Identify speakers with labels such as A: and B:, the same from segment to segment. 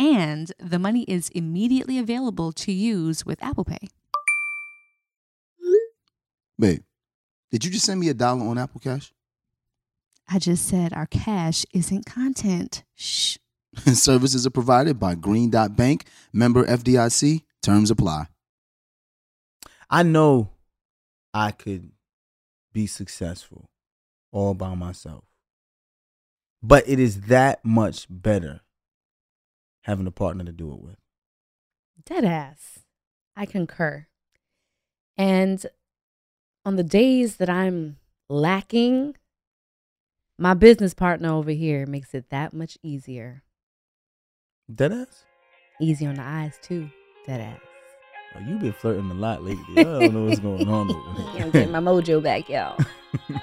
A: And the money is immediately available to use with Apple Pay.
B: Babe, did you just send me a dollar on Apple Cash?
A: I just said our cash isn't content. Shh.
B: Services are provided by Green Dot Bank, member FDIC. Terms apply. I know I could be successful all by myself. But it is that much better having a partner to do it with.
C: Dead ass. I concur. And on the days that I'm lacking, my business partner over here makes it that much easier.
B: Dead ass?
C: Easy on the eyes, too. Dead ass.
B: Oh, you've been flirting a lot lately. I don't know what's going on over.
C: I'm getting my mojo back, y'all.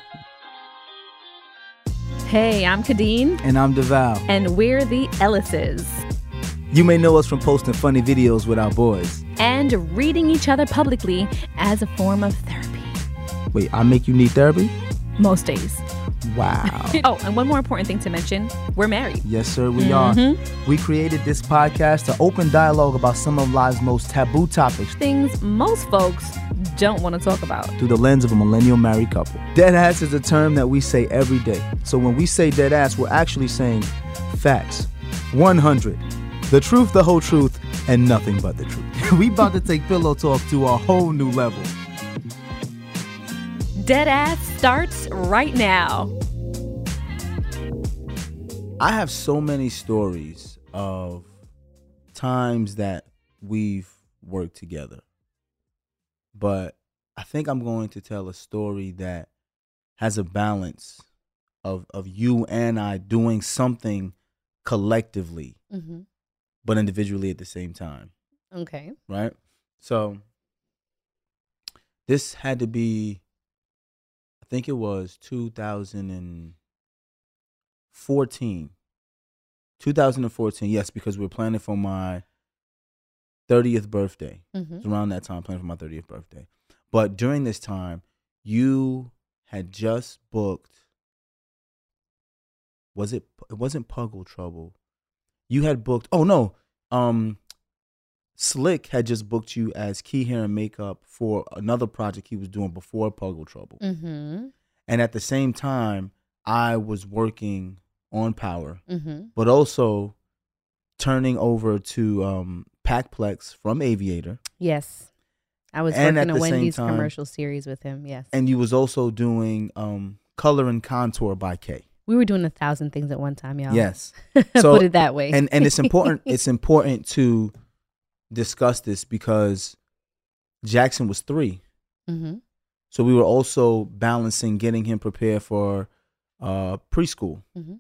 A: hey, I'm Khadeen.
D: And I'm Devale.
A: And we're the Ellises.
D: You may know us from posting funny videos with our boys.
A: And reading each other publicly as a form of therapy.
D: Wait, I make you need therapy?
A: Most days.
D: Wow.
A: oh, and one more important thing to mention we're married.
D: Yes, sir, we mm-hmm. are. We created this podcast to open dialogue about some of life's most taboo topics.
A: Things most folks don't want to talk about.
D: Through the lens of a millennial married couple. Dead ass is a term that we say every day. So when we say dead ass, we're actually saying facts. 100. The truth, the whole truth, and nothing but the truth. we about to take pillow talk to a whole new level.
A: Dead Ass starts right now.
B: I have so many stories of times that we've worked together. But I think I'm going to tell a story that has a balance of of you and I doing something collectively, mm-hmm. But individually at the same time.
C: Okay.
B: Right. So this had to be I think it was 2014. 2014, yes, because we are planning for my 30th birthday. Mm-hmm. It's around that time, planning for my 30th birthday. But during this time, you had just booked. Was it? It wasn't Puggle Trouble. You had booked. Oh no, um, Slick had just booked you as key hair and makeup for another project he was doing before Puggle Trouble. Mm-hmm. And at the same time, I was working on Power, mm-hmm. but also turning over to um, Packplex from Aviator.
C: Yes. I was and working a Wendy's time, commercial series with him. Yes.
B: And you was also doing um, Color and Contour by K.
C: We were doing a thousand things at one time, y'all.
B: Yes.
C: So, Put it that way.
B: and and it's important. it's important to discuss this because Jackson was 3 mm-hmm. So we were also balancing getting him prepared for uh, preschool. Mm-hmm.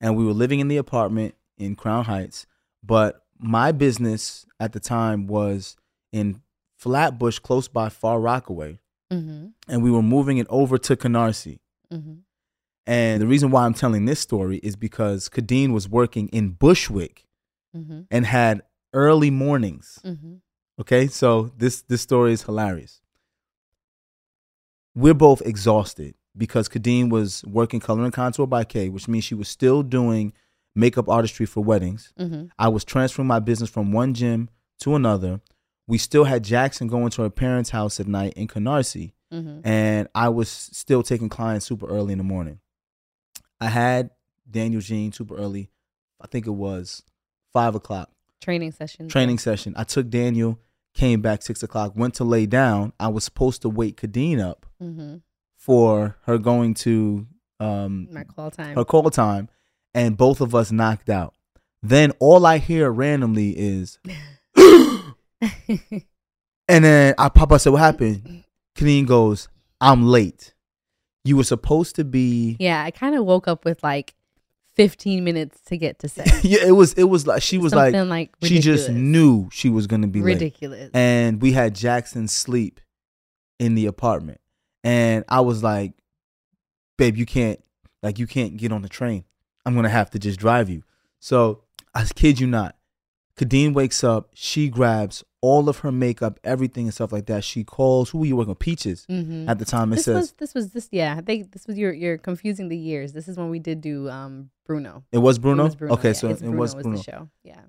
B: And we were living in the apartment in Crown Heights. But my business at the time was in Flatbush, close by Far Rockaway. Mm-hmm. And we were moving it over to Canarsie. And the reason why I'm telling this story is because Khadeen was working in Bushwick mm-hmm. and had early mornings. Mm-hmm. Okay, so this this story is hilarious. We're both exhausted because Khadeen was working color and contour by K, which means she was still doing makeup artistry for weddings. Mm-hmm. I was transferring my business from one gym to another. We still had Jackson going to her parents' house at night in Canarsie, mm-hmm. and I was still taking clients super early in the morning. I had Daniel Jean super early. I think it was five o'clock
C: training session.
B: Training session. I took Daniel, came back six o'clock, went to lay down. I was supposed to wake Khadeen up
C: Mm-hmm.
B: for her going to um,
C: My call time.
B: her call time, and both of us knocked out. Then all I hear randomly is, and then I pop up. I said, "What happened?" Khadeen goes, "I'm late. You were supposed to be."
C: yeah, I kind of woke up with like 15 minutes to get to set.
B: yeah, it was. It was like she was like
C: Something like
B: she just knew she was gonna be late.
C: ridiculous.
B: and we had Jackson sleep in the apartment. And I was like, babe, you can't like you can't get on the train. I'm gonna have to just drive you. So I kid you not. Khadeen wakes up, she grabs all of her makeup, everything and stuff like that. She calls who were you working with? Peaches
C: Mhm.
B: at the time. It
C: this
B: says
C: was this was this yeah. I think this was you're you're confusing the years. This is when we did do um Bruno.
B: it was
C: It
B: Bruno.
C: was Bruno,
B: okay,
C: yeah.
B: so
C: It's
B: it was
C: was
B: Bruno.
C: the show. Yeah.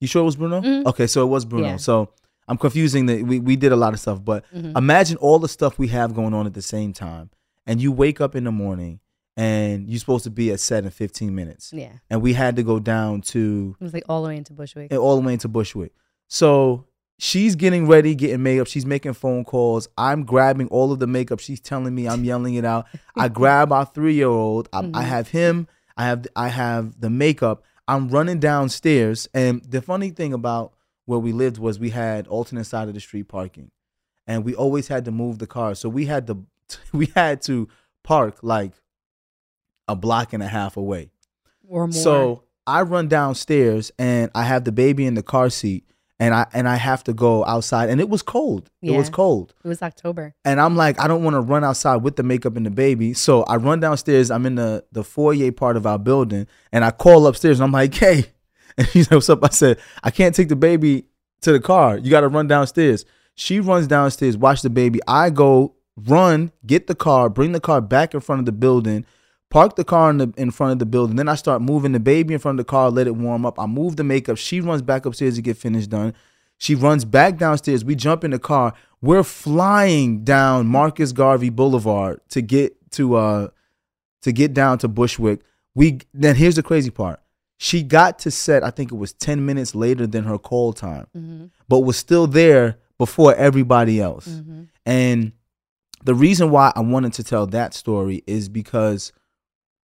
B: You sure it was Bruno?
C: Mhm.
B: Okay, so it was Bruno.
C: Yeah.
B: So I'm confusing that we, we did a lot of stuff, but
C: Mhm.
B: imagine all the stuff we have going on at the same time. And you wake up in the morning and you're supposed to be at set in 15 minutes.
C: yeah.
B: And we had to go down to
C: It was like all the way into Bushwick.
B: all the way into Bushwick. So she's getting ready, getting makeup. She's making phone calls. I'm grabbing all of the makeup. She's telling me I'm yelling it out. I grab our three year old. I, I
C: Mhm.
B: have him. I have I have the makeup. I'm running downstairs. And the funny thing about where we lived was we had alternate side of the street parking, and we always had to move the car. So we had to we had to park like a block and a half away.
C: or more.
B: So I run downstairs and I have the baby in the car seat and I and I have to go outside and it was cold. It was cold.
C: it was October.
B: And I'm like, I don't want to run outside with the makeup and the baby. So I run downstairs. I'm in the, the foyer part of our building and I call upstairs and I'm like, hey. And she's like, what's up? I said, I can't take the baby to the car. You got to run downstairs. She runs downstairs, watch the baby. I go run, get the car, bring the car back in front of the building, park the car in, the, in front of the building. Then I start moving the baby in front of the car, let it warm up. I move the makeup. She runs back upstairs to get finished done. She runs back downstairs. We jump in the car. We're flying down Marcus Garvey Boulevard to get to uh to get down to Bushwick. We then here's the crazy part. She got to set, I think it was 10 minutes later than her call time,
C: Mm-hmm.
B: but was still there before everybody else.
C: Mm-hmm.
B: And the reason why I wanted to tell that story is because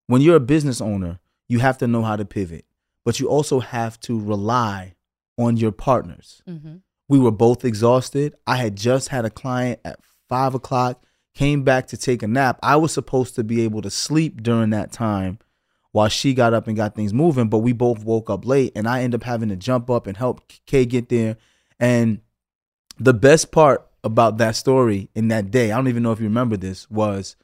B: when you're a business owner, you have to know how to pivot, but you also have to rely on your partners.
C: Mm-hmm.
B: We were both exhausted. I had just had a client at five o'clock, came back to take a nap. I was supposed to be able to sleep during that time while she got up and got things moving, but we both woke up late and I ended up having to jump up and help Kay get there. And the best part about that story in that day, I don't even know if you remember this, was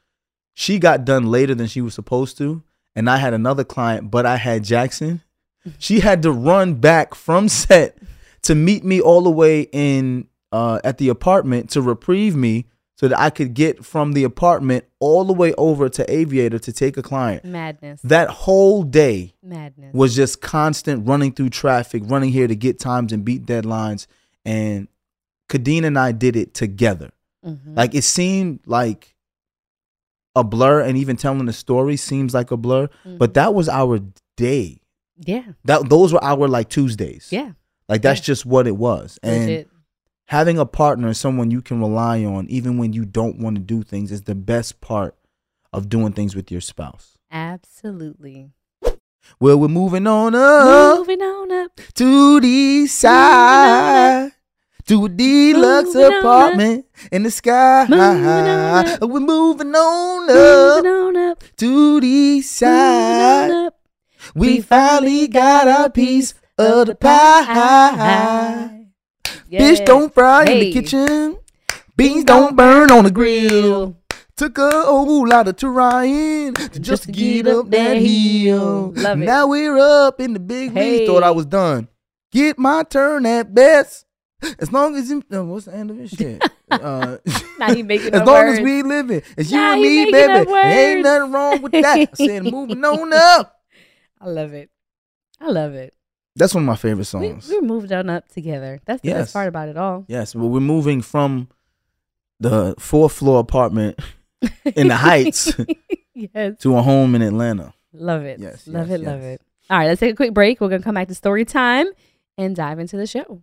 B: she got done later than she was supposed to. And I had another client, but I had Jackson. She had to run back from set to meet me all the way in uh, at the apartment to reprieve me so that I could get from the apartment all the way over to Aviator to take a client.
C: Madness.
B: That whole day
C: Madness.
B: was just constant running through traffic, running here to get times and beat deadlines. And Khadeen and I did it together.
C: Mhm.
B: Like it seemed like a blur, and even telling the story seems like a blur. But
C: Mhm.
B: that was our day.
C: yeah,
B: That those were our like Tuesdays.
C: yeah,
B: Like that's just what it was. And having a partner, someone you can rely on, even when you don't want to do things, is the best part of doing things with your spouse.
C: Absolutely.
B: Well, we're moving on up
C: Moving on up.
B: to the side. To a deluxe
C: Moving
B: apartment in the sky.
C: Moving.
B: We're moving on up,
C: Moving
B: up
C: on up.
B: to the side.
C: up.
B: We finally got our piece of the pie. Fish don't fry in the kitchen. Beans don't burn on the grill. Took a whole lot of trying to just to get up that hill. Now we're up in the big leagues. Thought I was done. Get my turn at best. As long as you, uh, what's the end of this shit? uh,
C: Now he making
B: as long as we living, it's you
C: Now
B: and me, baby. Ain't nothing wrong with that. I said moving on up.
C: I love it. I love it.
B: That's one of my favorite songs.
C: we are moved on up together. That's the
B: Yes.
C: best part about it all.
B: Yes, but we're moving from the fourth floor apartment in the Heights
C: yes.
B: to a home in Atlanta.
C: Love it.
B: Yes,
C: Love
B: yes,
C: it. Love it. All right, let's take a quick break. We're going to come back to story time and dive into the show.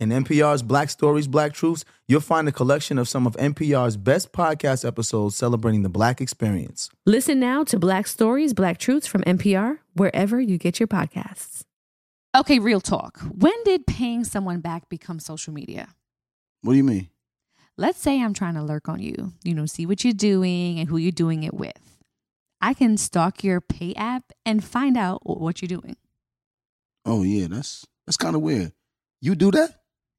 B: In NPR's Black Stories, Black Truths, you'll find a collection of some of NPR's best podcast episodes celebrating the black experience.
C: Listen now to Black Stories, Black Truths from NPR, wherever you get your podcasts.
A: Okay, real talk. When did paying someone back become social media?
E: What do you mean?
A: Let's say I'm trying to lurk on you, you know, see what you're doing and who you're doing it with. I can stalk your pay app and find out what you're doing.
E: Oh yeah, that's that's kind of weird. You do that?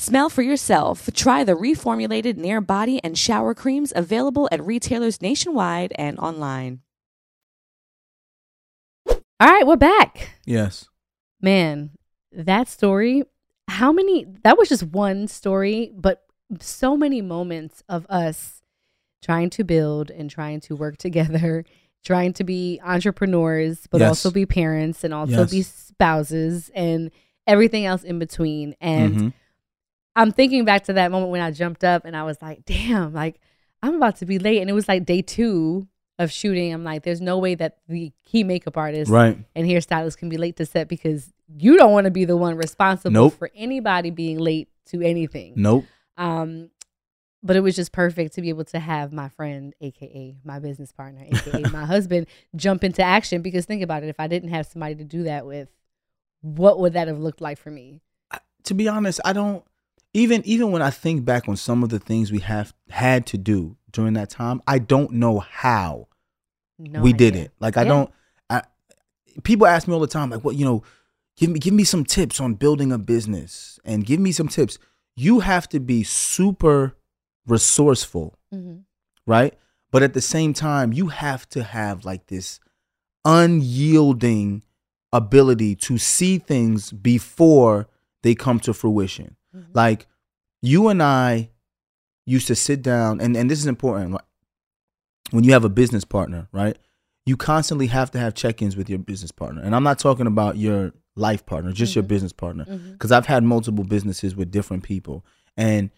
C: Smell for yourself. Try the reformulated Nair body and shower creams available at retailers nationwide and online. All right, we're back.
B: Yes.
C: Man, that story, how many, that was just one story, but so many moments of us trying to build and trying to work together, trying to be entrepreneurs, but
B: Yes.
C: also be parents and also
B: Yes.
C: be spouses and everything else in between. And
B: Mhm.
C: I'm thinking back to that moment when I jumped up and I was like, damn, like I'm about to be late. And it was like day two of shooting. I'm like, there's no way that the key makeup artist
B: Right.
C: and hairstylist can be late to set because you don't want to be the one responsible
B: Nope.
C: for anybody being late to anything.
B: Nope.
C: Um, but it was just perfect to be able to have my friend, aka my business partner, aka my husband, jump into action. Because think about it, if I didn't have somebody to do that with, what would that have looked like for me?
B: to be honest, I don't even even when I think back on some of the things we have had to do during that time, I don't know how
C: No
B: we did it. Like I
C: Yeah.
B: don't I people ask me all the time like what, you know, give me give me some tips on building a business and give me some tips. You have to be super resourceful,
C: Mm-hmm.
B: right? But at the same time, you have to have like this unyielding ability to see things before they come to fruition.
C: Mhm.
B: Like you and I used to sit down, and, and this is important. When you have a business partner, right? You constantly have to have check ins with your business partner. And I'm not talking about your life partner, just your
C: Mhm.
B: business partner. Because I've had multiple businesses with different people. And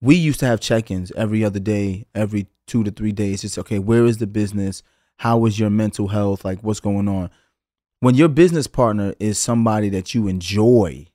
B: we used to have check ins every other day, every two to three days. It's okay, where is the business? How is your mental health? Like, what's going on? When your business partner is somebody that you enjoy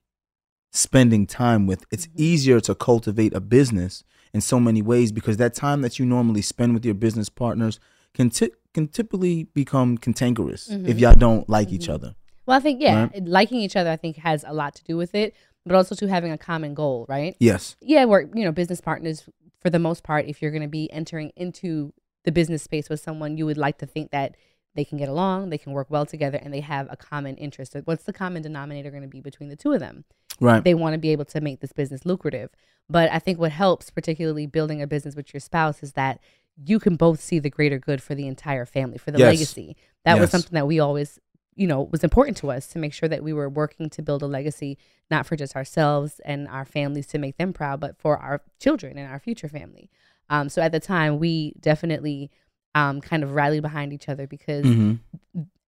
B: spending time with, it's
C: Mhm.
B: easier to cultivate a business in so many ways because that time that you normally spend with your business partners can, ti- can typically become cantankerous if
C: Mhm.
B: y'all don't like each
C: Mhm.
B: other.
C: Well, I think yeah,
B: Right.
C: liking each other, I think has a lot to do with it, but also to having a common goal, right?
B: Yes.
C: Yeah, we're you know business partners for the most part. If you're going to be entering into the business space with someone, you would like to think that they can get along, they can work well together, and they have a common interest. What's the common denominator going to be between the two of them?
B: Right.
C: they want to be able to make this business lucrative. But I think what helps, particularly building a business with your spouse, is that you can both see the greater good for the entire family, for the
B: Yes.
C: legacy. That was something that we always, you know, was important to us to make sure that we were working to build a legacy, not for just ourselves and our families to make them proud, but for our children and our future family. Um, so at the time, we definitely um, kind of rallied behind each other because
B: hmm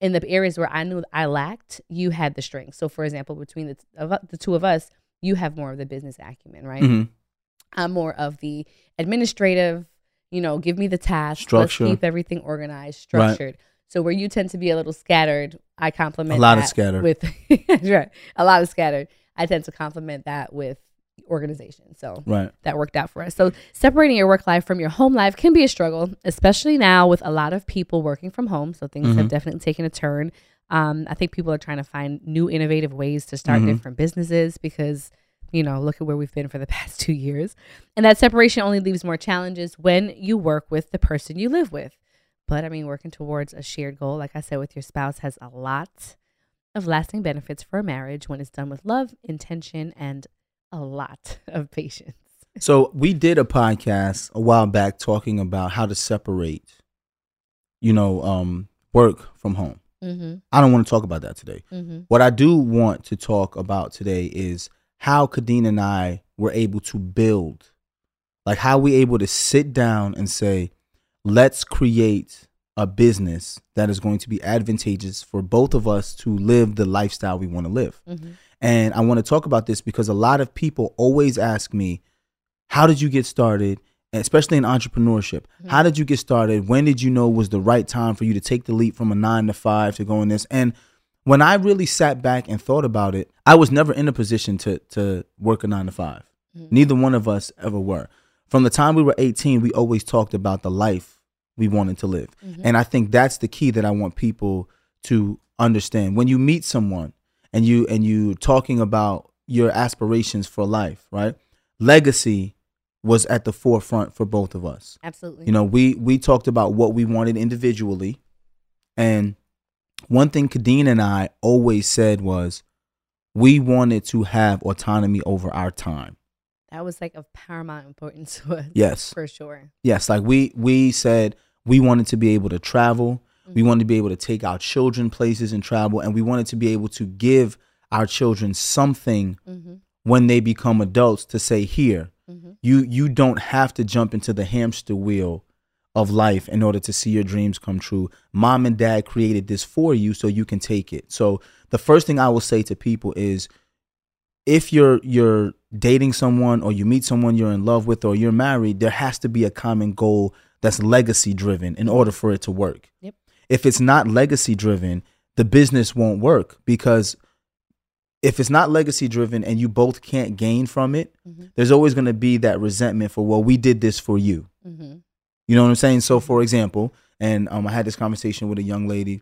C: in the areas where I knew I lacked, you had the strength. So, for example, between the, t- of, the two of us, you have more of the business acumen, right?
B: hmm
C: I'm more of the administrative, you know, give me the task,
B: Structure.
C: let's keep everything organized,
B: Right.
C: structured. So, where you tend to be a little scattered, I compliment
B: A lot of scattered.
C: with right, a lot of scattered. I tend to compliment that with organization. So,
B: Right.
C: that worked out for us. So separating your work life from your home life can be a struggle, especially now with a lot of people working from home. So things have
B: Mhm.
C: definitely taken a turn. Um, I think people are trying to find new innovative ways to start
B: Mhm.
C: different businesses because, you know, look at where we've been for the past two years. And that separation only leaves more challenges when you work with the person you live with. But I mean, working towards a shared goal, like I said, with your spouse has a lot of lasting benefits for a marriage when it's done with love, intention, and a lot of patience.
B: So we did a podcast a while back talking about how to separate, you know, um, work from home.
C: Mm-hmm.
B: I don't want to talk about that today.
C: Mm-hmm.
B: What I do want to talk about today is how Khadeen and I were able to build, like how we able to sit down and say, let's create a business that is going to be advantageous for both of us to live the lifestyle we want to live.
C: Mm-hmm.
B: And I want to talk about this because a lot of people always ask me, How did you get started? Especially in entrepreneurship. How did you get started? When did you know was the right time for you to take the leap from a nine to five to go in this? And when I really sat back and thought about it, I was never in a position to to work a nine to 5 Neither one of us ever were. From the time we were 18, we always talked about the life we wanted to live. Mm-hmm. And I think that's the key that I want people to understand. When you meet someone and you and you talking about your aspirations for life, right? Legacy was at the forefront for both of us.
C: Absolutely.
B: You know, we we talked about what we wanted individually, and one thing Khadeen and I always said was we wanted to have autonomy over our time.
C: That was like of paramount importance to us.
B: Yes.
C: For sure.
B: Yes, like we we said we wanted to be able to travel. We wanted to be able to take our children places and travel, and we wanted to be able to give our children something
C: Mm-hmm.
B: when they become adults to say, "Here,
C: Mm-hmm.
B: you you don't have to jump into the hamster wheel of life in order to see your dreams come true. Mom and dad created this for you so you can take it." So the first thing I will say to people is if you're you're dating someone or you meet someone you're in love with or you're married, there has to be a common goal that's legacy driven in order for it to work.
C: Yep.
B: If it's not legacy driven, the business won't work because if it's not legacy driven and you both can't gain from it,
C: Mhm.
B: there's always going to be that resentment for, well, we did this for you.
C: Mm-hmm.
B: You know what I'm saying? So, for example, and um, I had this conversation with a young lady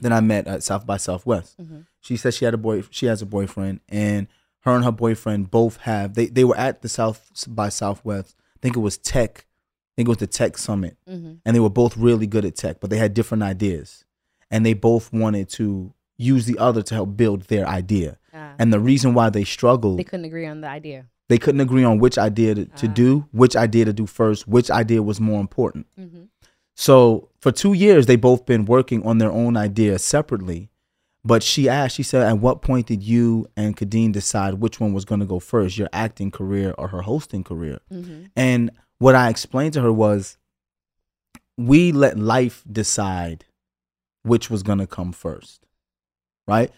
B: that I met at South by Southwest.
C: Mm-hmm.
B: She said she had a boy. She has a boyfriend, and her and her boyfriend both have. They they were at the South by Southwest. I think it was tech. I think it was the tech summit,
C: Mm-hmm.
B: and they were both really good at tech, but they had different ideas, and they both wanted to use the other to help build their idea.
C: Uh,
B: And the reason why they struggled
C: they couldn't agree on the idea.
B: They couldn't agree on which idea to, to
C: Ah.
B: do, which idea to do first, which idea was more important.
C: Mhm.
B: So for two years, they both been working on their own idea separately. But she asked, she said, at what point did you and Khadeen decide which one was going to go first, your acting career or her hosting career?
C: Mhm.
B: And what I explained to her was, we let life decide which was going to come first, right?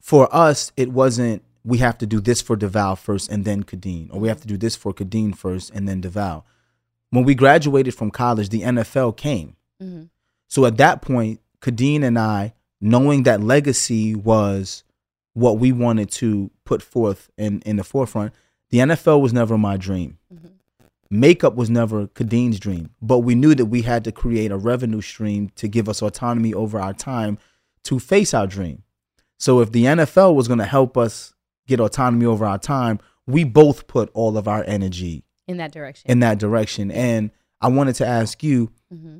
B: For us, it wasn't, we have to do this for Devale first and then Khadeen, or we have to do this for Khadeen first and then Devale. When we graduated from college, the NFL came.
C: Mhm.
B: So at that point, Khadeen and I, knowing that legacy was what we wanted to put forth in, in the forefront, the NFL was never my dream. Makeup was never Khadeen's dream. But we knew that we had to create a revenue stream to give us autonomy over our time to face our dream. So if the NFL was going to help us get autonomy over our time, we both put all of our energy
C: In that direction.
B: in that direction. And I wanted to ask you,
C: hmm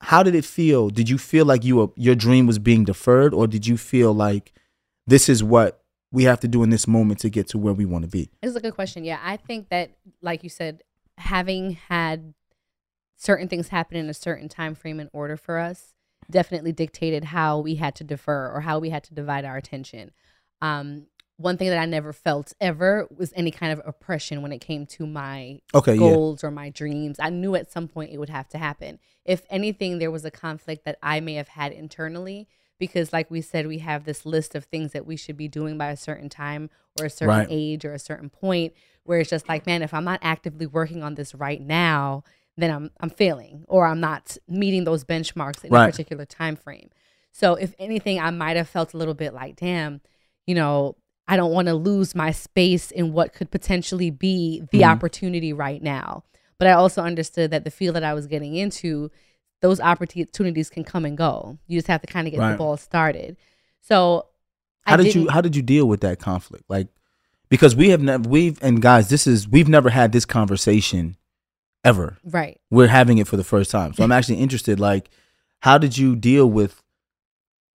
B: how did it feel? Did you feel like you were, your dream was being deferred, or did you feel like this is what we have to do in this moment to get to where we want to be?
C: It's a good question. Yeah, I think that, like you said, having had certain things happen in a certain time frame in order for us definitely dictated how we had to defer or how we had to divide our attention. Um, one thing that I never felt ever was any kind of oppression when it came to my
B: Okay, yeah,
C: goals or my dreams. I knew at some point it would have to happen. If anything, there was a conflict that I may have had internally because, like we said, we have this list of things that we should be doing by a certain time or a certain
B: Right.
C: age or a certain point where it's just like, man, if I'm not actively working on this right now, then I'm I'm failing or I'm not meeting those benchmarks in
B: Right.
C: a particular time frame. So if anything, I might have felt a little bit like, damn, you know, I don't want to lose my space in what could potentially be the
B: Mhm.
C: opportunity right now. But I also understood that the field that I was getting into, those opportunities can come and go. You just have to kind of get the ball started. So
B: how
C: I
B: did you how did you deal with that conflict? Like, because we have never we've and guys, this is we've never had this conversation ever.
C: right?
B: We're having it for the first time, so I'm actually interested. Like, how did you deal with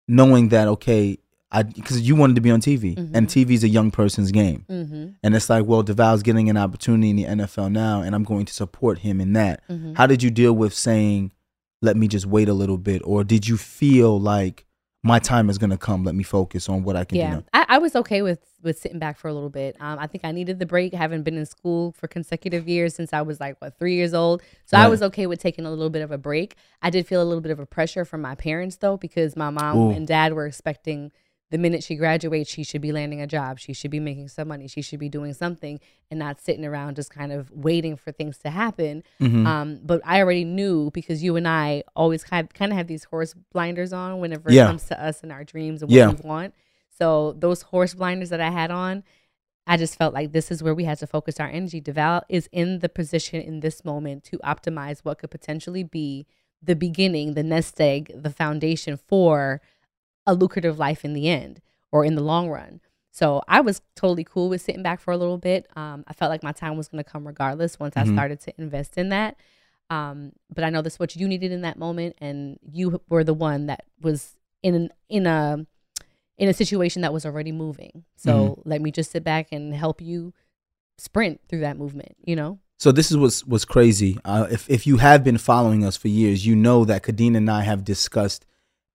B: knowing that? Okay, I because you wanted to be on TV,
C: Mhm.
B: and TV is a young person's game.
C: Mm-hmm.
B: And it's like, well, Devale's getting an opportunity in the NFL now, and I'm going to support him in that.
C: Mm-hmm.
B: How did you deal with saying, let me just wait a little bit? Or did you feel like my time is going to come? Let me focus on what I can do
C: Yeah,
B: now?
C: I, I was okay with with sitting back for a little bit. Um, I think I needed the break. I haven't been in school for consecutive years since I was like what three years old. So I was okay with taking a little bit of a break. I did feel a little bit of a pressure from my parents though, because my mom
B: Ooh.
C: and dad were expecting the minute she graduates, she should be landing a job. She should be making some money. She should be doing something and not sitting around just kind of waiting for things to happen.
B: Mhm.
C: Um, but I already knew because you and I always kind kind of have these horse blinders on whenever
B: Yeah.
C: it comes to us and our dreams and what
B: Yeah.
C: we want. So those horse blinders that I had on, I just felt like this is where we had to focus our energy. Devale is in the position in this moment to optimize what could potentially be the beginning, the nest egg, the foundation for a lucrative life in the end or in the long run. So I was totally cool with sitting back for a little bit. Um, I felt like my time was going to come regardless once
B: Mhm.
C: I started to invest in that. Um, but I know that's what you needed in that moment, and you were the one that was in an, in a in a situation that was already moving. So let me just sit back and help you sprint through that movement. You know.
B: So this is what's what's crazy. Uh, if if you have been following us for years, you know that Khadeen and I have discussed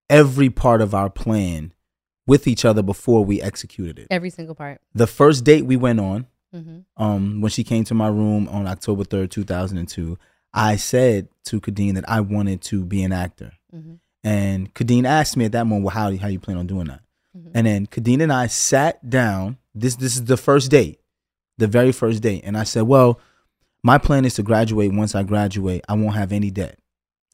B: every part of our plan with each other before we executed it.
C: Every single part.
B: The first date we went on,
C: hmm
B: um, when she came to my room on October third, two thousand and two, I said to Khadeen that I wanted to be an actor,
C: hmm
B: and Khadeen asked me at that moment, "Well, how how you plan on doing that?"
C: Mhm.
B: And then Khadeen and I sat down. This this is the first date, the very first date, and I said, "Well, my plan is to graduate. Once I graduate, I won't have any debt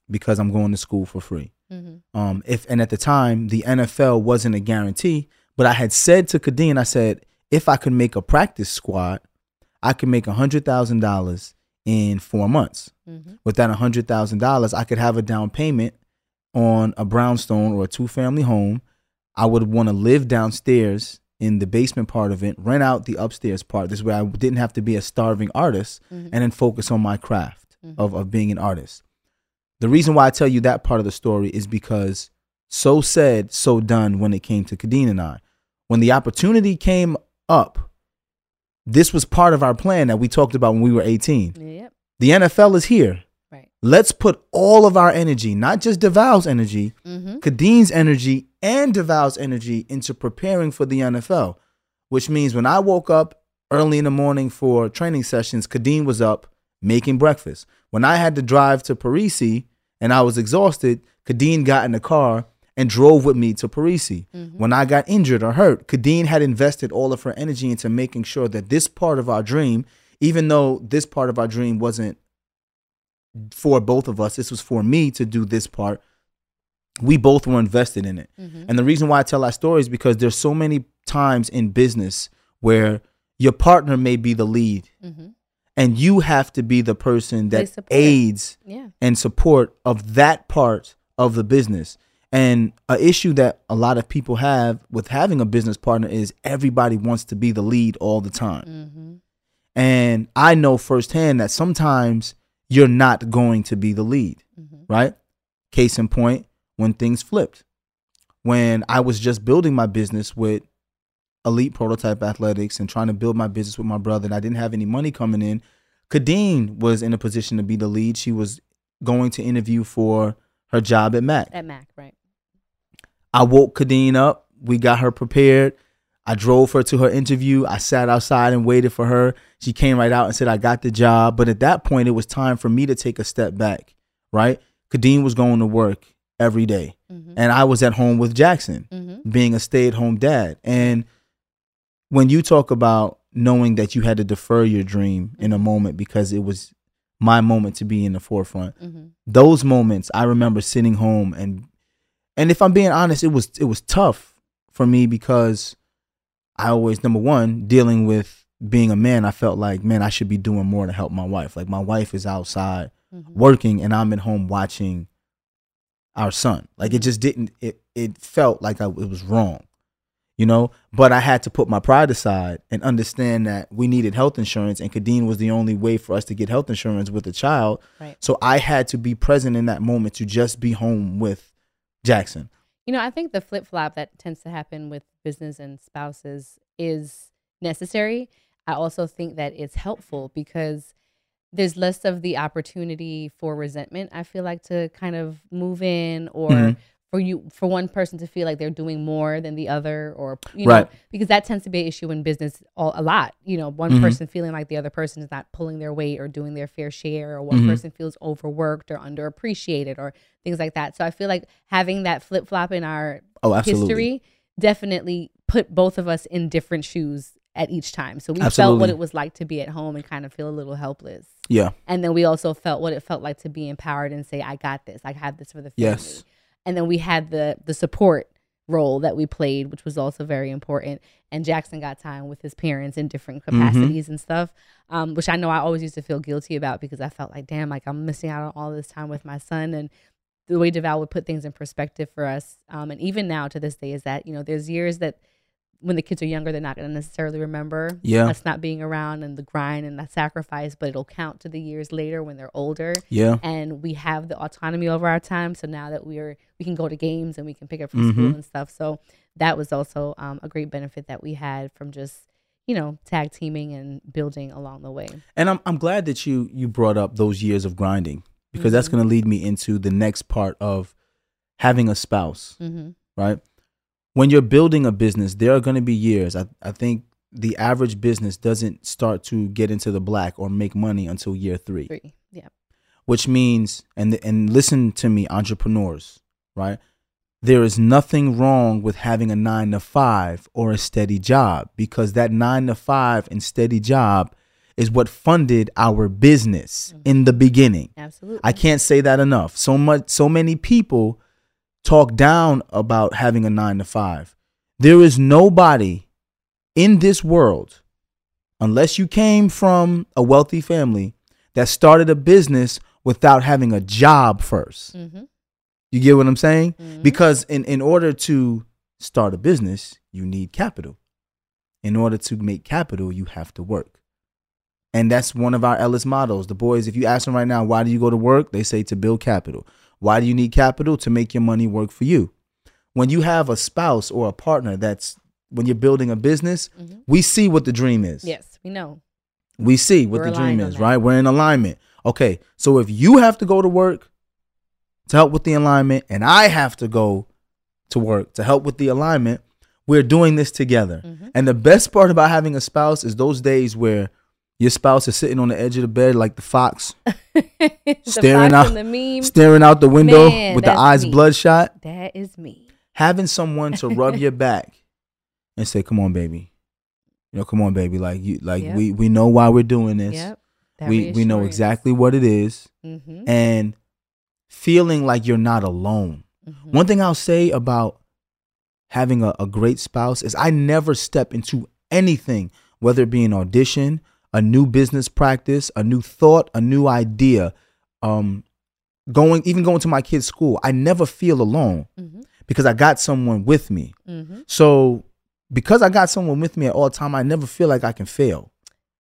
B: because I'm going to school for free."
C: Hmm
B: Um, if and at the time the NFL wasn't a guarantee, but I had said to Khadeen, I said, if I could make a practice squad, I could make a hundred thousand dollars in four months.
C: hmm
B: With that a hundred thousand dollars, I could have a down payment on a brownstone or a two family home. I would want to live downstairs in the basement part of it, rent out the upstairs part. This way I didn't have to be a starving artist
C: Mhm.
B: and then focus on my craft
C: Mhm.
B: of, of being an artist. The reason why I tell you that part of the story is because so said, so done when it came to Khadeen and I. When the opportunity came up, this was part of our plan that we talked about when we were 18.
C: Yep.
B: The NFL is here.
C: Right.
B: Let's put all of our energy, not just Devale's energy,
C: Mm-hmm.
B: Khadeen's energy, and Devale's energy into preparing for the NFL. Which means when I woke up early in the morning for training sessions, Khadeen was up making breakfast. When I had to drive to Parisi and I was exhausted, Khadeen got in the car and drove with me to Parisi. When I got injured or hurt, Khadeen had invested all of her energy into making sure that this part of our dream, even though this part of our dream wasn't for both of us, this was for me to do this part. We both were invested in it. And the reason why I tell that story is because there's so many times in business where your partner may be the lead
C: Mm-hmm.
B: And you have to be the person that aids
C: Yeah.
B: and support of that part of the business. And a issue that a lot of people have with having a business partner is everybody wants to be the lead all the time.
C: Mm-hmm.
B: And I know firsthand that sometimes you're not going to be the lead,
C: Mm-hmm.
B: right? Case in point, when things flipped. When I was just building my business with Elite Prototype Athletics and trying to build my business with my brother, and I didn't have any money coming in, Khadeen was in a position to be the lead. She was going to interview for her job at Mac.
C: At Mac, right.
B: I woke Khadeen up. We got her prepared. I drove her to her interview. I sat outside and waited for her. She came right out and said, I got the job. But at that point, it was time for me to take a step back, right? Khadeen was going to work every day,
C: Mm-hmm.
B: And I was at home with Jackson,
C: Mm-hmm.
B: being a stay at home dad. And when you talk about knowing that you had to defer your dream in a moment because it was my moment to be in the forefront,
C: Mm-hmm.
B: those moments I remember sitting home and and if I'm being honest, it was it was tough for me because I always number one dealing with being a man. I felt like man, I should be doing more to help my wife. Like my wife is outside
C: Mm-hmm.
B: working and I'm at home watching our son. Like it just didn't. It it felt like I, it was wrong, you know. But I had to put my pride aside and understand that we needed health insurance, and Khadeen was the only way for us to get health insurance with a child.
C: Right.
B: So I had to be present in that moment to just be home with Jackson.
C: You know, I think the flip flop that tends to happen with business and spouses is necessary. I also think that it's helpful because there's less of the opportunity for resentment. I feel like to kind of move in or
B: Mhm.
C: For you for one person to feel like they're doing more than the other or you know
B: Right.
C: because that tends to be an issue in business all, a lot you know one
B: Mhm.
C: person feeling like the other person is not pulling their weight or doing their fair share or one
B: Mhm.
C: person feels overworked or underappreciated or things like that so i feel like having that flip-flop in our
B: Oh, absolutely.
C: history definitely put both of us in different shoes at each time so we felt what it was like to be at home and kind of feel a little helpless
B: Yeah.
C: and then we also felt what it felt like to be empowered and say i got this i have this for the family
B: Yes.
C: And then we had the the support role that we played which was also very important and jackson got time with his parents in different
B: Mm-hmm.
C: capacities and stuff um, which i know i always used to feel guilty about because i felt like damn like i'm missing out on all this time with my son and the way devale would put things in perspective for us um, and even now to this day is that you know there's years that when the kids are younger they're not going to necessarily remember
B: Yeah.
C: us not being around and the grind and the sacrifice but it'll count to the years later when they're older
B: Yeah.
C: and we have the autonomy over our time. So now that we're we can go to games and we can pick up from school
B: Mhm.
C: and stuff. So that was also um, a great benefit that we had from just you know tag teaming and building along the way.
B: And I'm I'm glad that you you brought up those years of grinding because that's
C: Mhm.
B: going to lead me into the next part of having a spouse.
C: Mm-hmm.
B: right? When you're building a business, there are going to be years. I, I think the average business doesn't start to get into the black or make money until year three,
C: Three, yeah,
B: which means, and and listen to me, entrepreneurs, right? There is nothing wrong with having a nine to five or a steady job because that nine to five and steady job is what funded our business mm-hmm. in the beginning.
C: absolutely.
B: I can't say that enough. So much, so many people talk down about having a nine to five. There is nobody in this world, unless you came from a wealthy family, that started a business without having a job 1st
C: Mm-hmm.
B: You get what I'm saying?
C: Mhm.
B: Because in, in order to start a business, you need capital. In order to make capital, you have to work. And that's one of our Ellis models. The boys, if you ask them right now, why do you go to work? They say to build capital. Why do you need capital? To make your money work for you. When you have a spouse or a partner that's when you're building a business, we see what the dream is.
C: Yes, we know.
B: We see what
C: We're
B: the dream is, right? We're in alignment. Okay, so if you have to go to work to help with the alignment, and I have to go to work to help with the alignment, we're doing this together.
C: Mm-hmm.
B: And the best part about having a spouse is those days where your spouse is sitting on the edge of the bed like the fox,
C: The
B: Staring
C: fox
B: out-
C: the meme.
B: staring out the window
C: Man,
B: with the eyes
C: me.
B: bloodshot.
C: That is me.
B: Having someone to rub your back and say, "Come on, baby," you know, "Come on, baby," like you, like
C: Yep.
B: we we know why we're doing this.
C: Yep.
B: We we know exactly what it is.
C: Mhm,
B: and feeling like you're not alone.
C: mhm.
B: One thing I'll say about having a, a great spouse is I never step into anything, whether it be an audition, a new business practice, a new thought, a new idea, um, going even going to my kids' school. I never feel alone
C: Mhm,
B: because I got someone with me.
C: mhm.
B: So because I got someone with me at all time, I never feel like I can fail.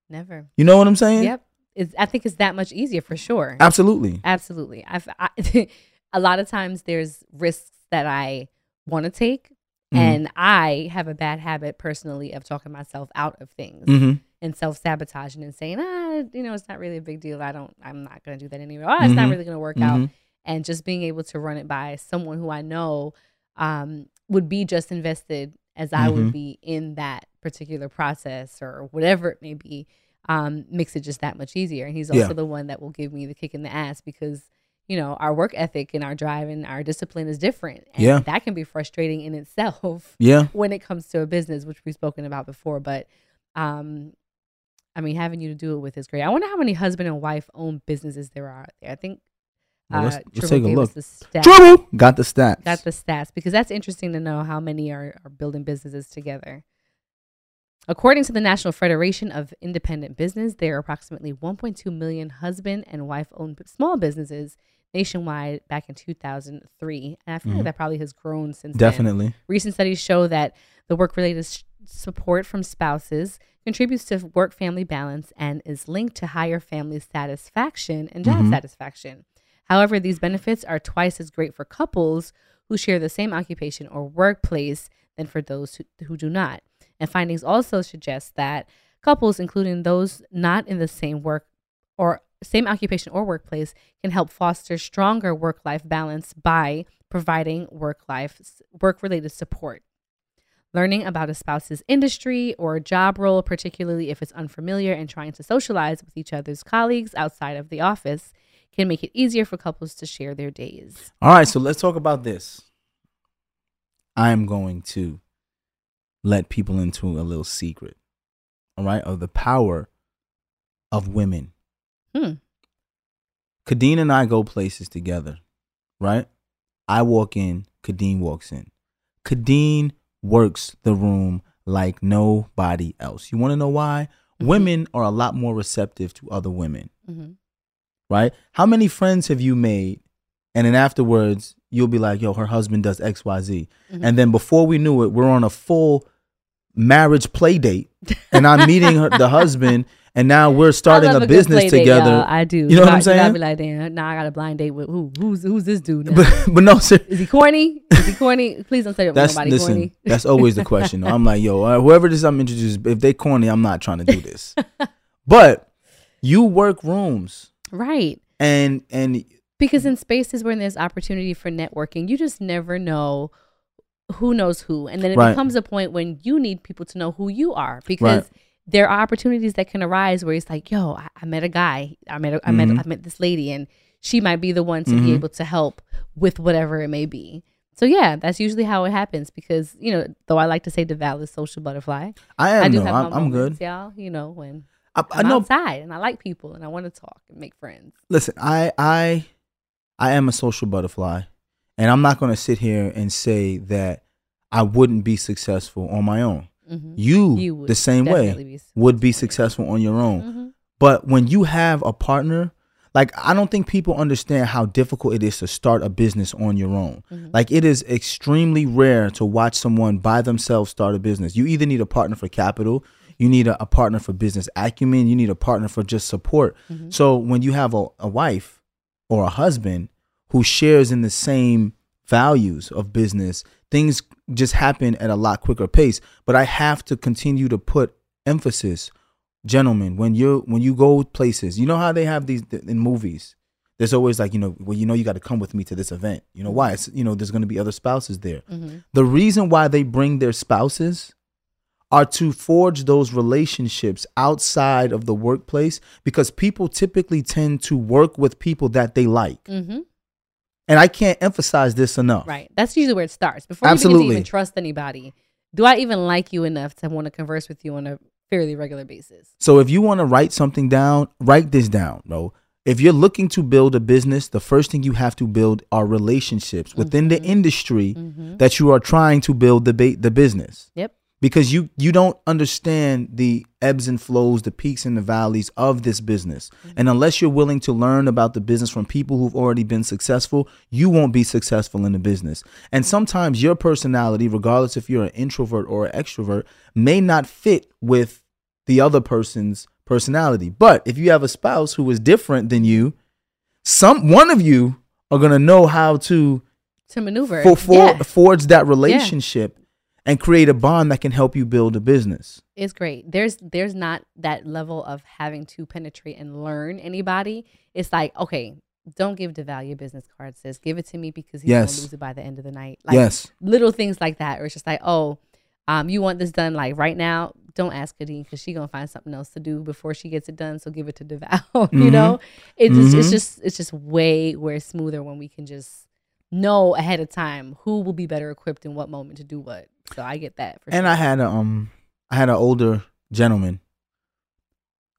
C: Never.
B: You know what I'm saying?
C: Yep. It's, I think it's that much easier for sure.
B: Absolutely.
C: Absolutely. I've I, a lot of times there's risks that I want to take,
B: Mhm.
C: and I have a bad habit personally of talking myself out of things
B: hmm
C: and self sabotaging and saying, ah, you know, it's not really a big deal. I don't. I'm not going to do that anymore. Oh, it's not
B: Mhm.
C: really going to work out.
B: Mhm.
C: And just being able to run it by someone who I know um, would be just invested as I
B: Mhm.
C: would be in that particular process or whatever it may be, um, makes it just that much easier. And he's also
B: Yeah.
C: the one that will give me the kick in the ass because you know our work ethic and our drive and our discipline is different. And
B: Yeah.
C: that can be frustrating in itself
B: Yeah.
C: when it comes to a business, which we've spoken about before. But um, I mean, having you to do it with is great. I wonder how many husband and wife owned businesses there are out there. I think
B: Well,
C: uh,
B: let's- let's take a look. Trouble. Got the stats.
C: Got the stats because that's interesting to know how many are, are building businesses together. According to the National Federation of Independent Business, there are approximately 1.2 million husband and wife owned small businesses nationwide back in 2003. And I feel
B: Mhm.
C: like that probably has grown since then.
B: Definitely.
C: Recent studies show that the work related support from spouses contributes to work family balance and is linked to higher family satisfaction and job
B: Mhm.
C: satisfaction. However, these benefits are twice as great for couples who share the same occupation or workplace than for those who, who do not. And findings also suggest that couples, including those not in the same work or same occupation or workplace, can help foster stronger work life balance by providing work life work related support. Learning about a spouse's industry or job role, particularly if it's unfamiliar and trying to socialize with each other's colleagues outside of the office, can make it easier for couples to share their days.
B: All right, so let's talk about this. I am going to let people into a little secret, all right, of the power of women.
C: Hmm.
B: Khadeen and I go places together, right? I walk in, Khadeen walks in. Khadeen works the room like nobody else. You want to know why?
C: Mhm.
B: Women are a lot more receptive to other women
C: Mm-hmm.
B: right? How many friends have you made? And then afterwards, you'll be like, yo, her husband does XYZ.
C: Mhm.
B: And then before we knew it, we're on a full marriage play date. And I'm meeting her, the husband, and now we're starting a
C: good
B: business
C: date,
B: together.
C: y'all. I do.
B: You know what I'm saying?
C: be like, damn, nah, I got a blind date with who? Who's who's this dude? Now?
B: but, but no, sir.
C: Is he corny? Is he corny? Please don't say that
B: That's
C: nobody
B: listen.
C: corny.
B: That's always the question. I'm like, yo, uh, whoever this I'm introduced, if they corny, I'm not trying to do this. but you work rooms,
C: Right.
B: and and
C: Because in spaces where there's opportunity for networking, you just never know who knows who. And then it
B: Right.
C: becomes a point when you need people to know who you are because there are opportunities that can arise where it's like, yo, I, I met a guy, I met, a, I met,
B: Mhm.
C: I met this lady, and she might be the one to be
B: Mhm.
C: able to help with whatever it may be. So yeah, that's usually how it happens because you know, though I like to say the valid social butterfly,
B: I am.
C: I do
B: no,
C: have
B: I'm, I'm
C: moments,
B: good.
C: y'all. You know when
B: I, I
C: I'm
B: know.
C: outside and I like people and I want to talk and make friends.
B: listen i i i am a social butterfly and i'm not going to sit here and say that i wouldn't be successful on my own
C: hmm
B: you,
C: You would
B: the same way
C: be
B: would be successful on your own
C: Mhm.
B: but when you have a partner like i don't think people understand how difficult it is to start a business on your own
C: Mhm.
B: like it is extremely rare to watch someone by themselves start a business you either need a partner for capital you need a, a partner for business acumen you need a partner for just support
C: Mhm.
B: so when you have a, a wife or a husband who shares in the same values of business, things just happen at a lot quicker pace. But I have to continue to put emphasis, gentlemen, when you when you go places, you know how they have these in movies. There's always like you know, well, you know, you got to come with me to this event. You know why? It's you know, there's going to be other spouses there.
C: Mm-hmm.
B: The reason why they bring their spouses are to forge those relationships outside of the workplace because people typically tend to work with people that they like.
C: Mm-hmm.
B: And I can't emphasize this enough.
C: Right. That's usually where it starts. Before you begin to even trust anybody, do I even like you enough to want to converse with you on a fairly regular basis?
B: So if you want to write something down, write this down, bro. If you're looking to build a business, the first thing you have to build are relationships within the industry
C: Mm-hmm.
B: that you are trying to build the ba- the business.
C: Yep.
B: Because you you don't understand the ebbs and flows the peaks and the valleys of this business. Mm-hmm. And unless you're willing to learn about the business from people who've already been successful you won't be successful in the business. And sometimes your personality regardless if you're an introvert or an extrovert may not fit with the other person's personality. But if you have a spouse who is different than you some one of you are going to know how to
C: To maneuver.
B: for, for,
C: yeah,
B: forge that relationship and create a bond that can help you build a business.
C: it's great. There's there's not that level of having to penetrate and learn anybody. It's like, okay, don't give Devale your business card, sis. Give it to me because he's
B: Yes.
C: gonna lose it by the end of the night. Like
B: yes.
C: little things like that. Or it's just like, oh, um, you want this done like right now? Don't ask Khadeen because she gonna find something else to do before she gets it done. So give it to Devale. you
B: Mhm.
C: know, it's just, it's just it's just way way smoother when we can just know ahead of time who will be better equipped in what moment to do what. So I get that for
B: And
C: sure.
B: I had a um I had an older gentleman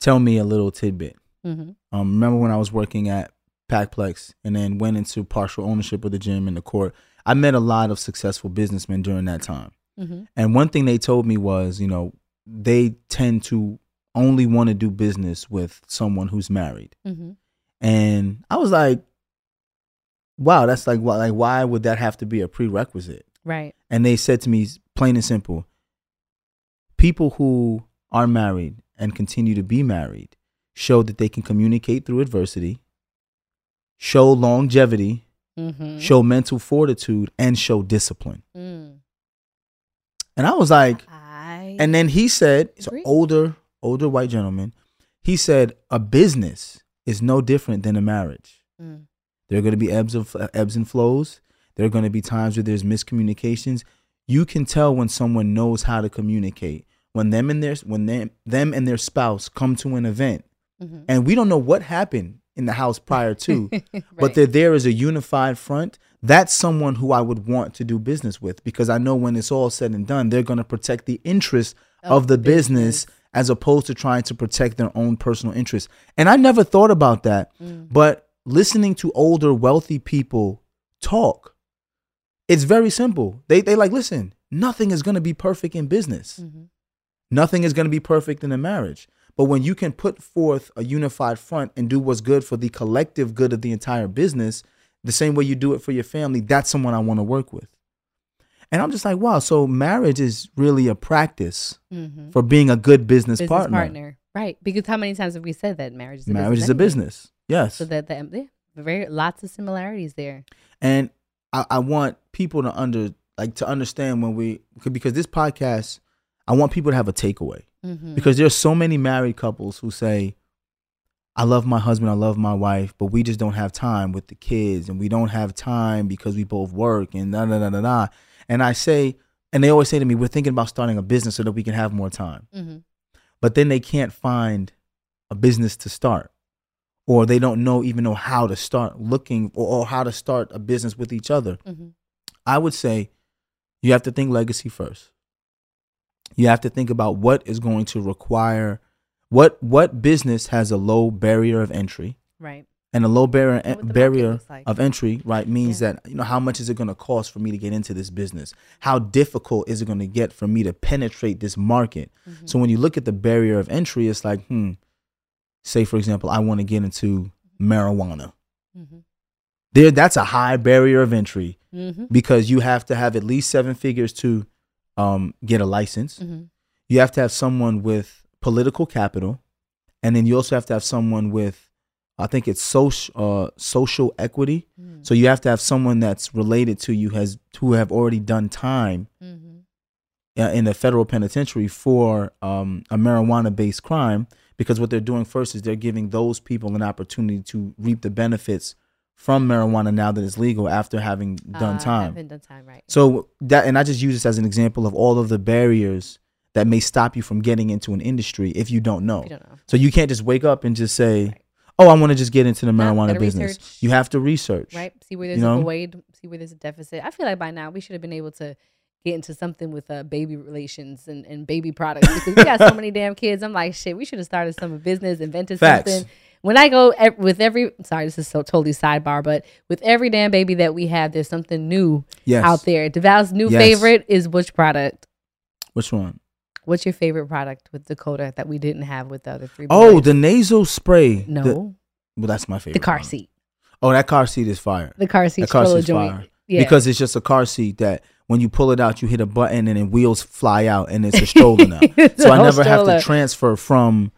B: tell me a little tidbit.
C: mm-hmm.
B: Um remember when I was working at Pacplex and then went into partial ownership of the gym and the court. I met a lot of successful businessmen during that time.
C: Mm-hmm.
B: And one thing they told me was, you know, they tend to only want to do business with someone who's married.
C: Mm-hmm.
B: And I was like, wow, that's like why like why would that have to be a prerequisite?
C: Right.
B: And they said to me plain and simple, people who are married and continue to be married show that they can communicate through adversity, show longevity,
C: Mm-hmm.
B: show mental fortitude and show discipline.
C: Mm.
B: And I was like,
C: I
B: and then he said, it's an older older white gentleman. He said a business is no different than a marriage.
C: Mm.
B: There are going to be ebbs of ebbs and flows. There are going to be times where there's miscommunications. You can tell when someone knows how to communicate. When them and their when them them and their spouse come to an event,
C: Mhm.
B: and we don't know what happened in the house prior to, but
C: Right.
B: they're there as a unified front. That's someone who I would want to do business with because I know when it's all said and done, they're going to protect the interests of,
C: Of
B: the
C: business.
B: business as opposed to trying to protect their own personal interests. And I never thought about that.
C: Mm.
B: But listening to older, wealthy people talk, it's very simple. They they like, listen, nothing is gonna be perfect in business.
C: Mhm.
B: Nothing is gonna be perfect in a marriage. But when you can put forth a unified front and do what's good for the collective good of the entire business, the same way you do it for your family, that's someone I want to work with. And I'm just like, wow, so marriage is really a practice
C: Mhm.
B: for being a good business,
C: business
B: partner.
C: partner. Right. Because how many times have we said that marriage is a
B: Marriage
C: business?
B: is a business. Yes.
C: So that the yeah, very lots of similarities there.
B: and I, I want people to under like to understand when we because this podcast i want people to have a takeaway
C: Mm-hmm.
B: because there's so many married couples who say i love my husband i love my wife but we just don't have time with the kids and we don't have time because we both work and da da da da da and i say and they always say to me we're thinking about starting a business so that we can have more time
C: mm-hmm.
B: but then they can't find a business to start or they don't know even know how to start looking or, or how to start a business with each other
C: Mm-hmm.
B: i would say you have to think legacy first you have to think about what is going to require what what business has a low barrier of entry
C: Right.
B: And a low barrier
C: the market
B: barrier
C: like.
B: of entry right means
C: Yeah.
B: that you know how much is it going to cost for me to get into this business how difficult is it going to get for me to penetrate this market
C: Mm-hmm.
B: so when you look at the barrier of entry it's like hmm say for example i want to get into marijuana
C: Mm-hmm.
B: there that's a high barrier of entry
C: Mm-hmm.
B: because you have to have at least seven figures to um, get a license
C: Mm-hmm.
B: you have to have someone with political capital and then you also have to have someone with I think it's social uh, social equity.
C: Mm.
B: So you have to have someone that's related to you has who have already done time
C: Mhm.
B: uh, in the federal penitentiary for um, a marijuana based crime because what they're doing first is they're giving those people an opportunity to reap the benefits from marijuana now that it's legal after having done
C: Uh,
B: time.
C: Having done time, right?
B: So that and I just use this as an example of all of the barriers that may stop you from getting into an industry if you don't know.
C: You don't know.
B: So you can't just wake up and just say,
C: Right.
B: "Oh, I want to just get into the marijuana business."
C: research.
B: You have to research.
C: right? See where there's
B: You know?
C: a void, see where there's a deficit. I feel like by now we should have been able to get into something with uh, baby relations and, and baby products because we got so many damn kids. I'm like, shit, we should have started some business, invented
B: Facts.
C: something. When I go ev- with every, sorry, this is so totally sidebar, but with every damn baby that we have, there's something new
B: Yes.
C: out there. Devale's new
B: Yes.
C: favorite is which product?
B: Which one?
C: What's your favorite product with Dakota that we didn't have with the other three?
B: Oh,
C: boys?
B: the nasal spray.
C: no,
B: The- well, that's my favorite.
C: The car
B: one.
C: seat.
B: Oh, that car seat is fire.
C: The car seat
B: The car seat
C: joint.
B: fire.
C: Yeah.
B: Because it's just a car seat that when you pull it out, you hit a button and then wheels fly out and it's a stroller now. So I never have to transfer from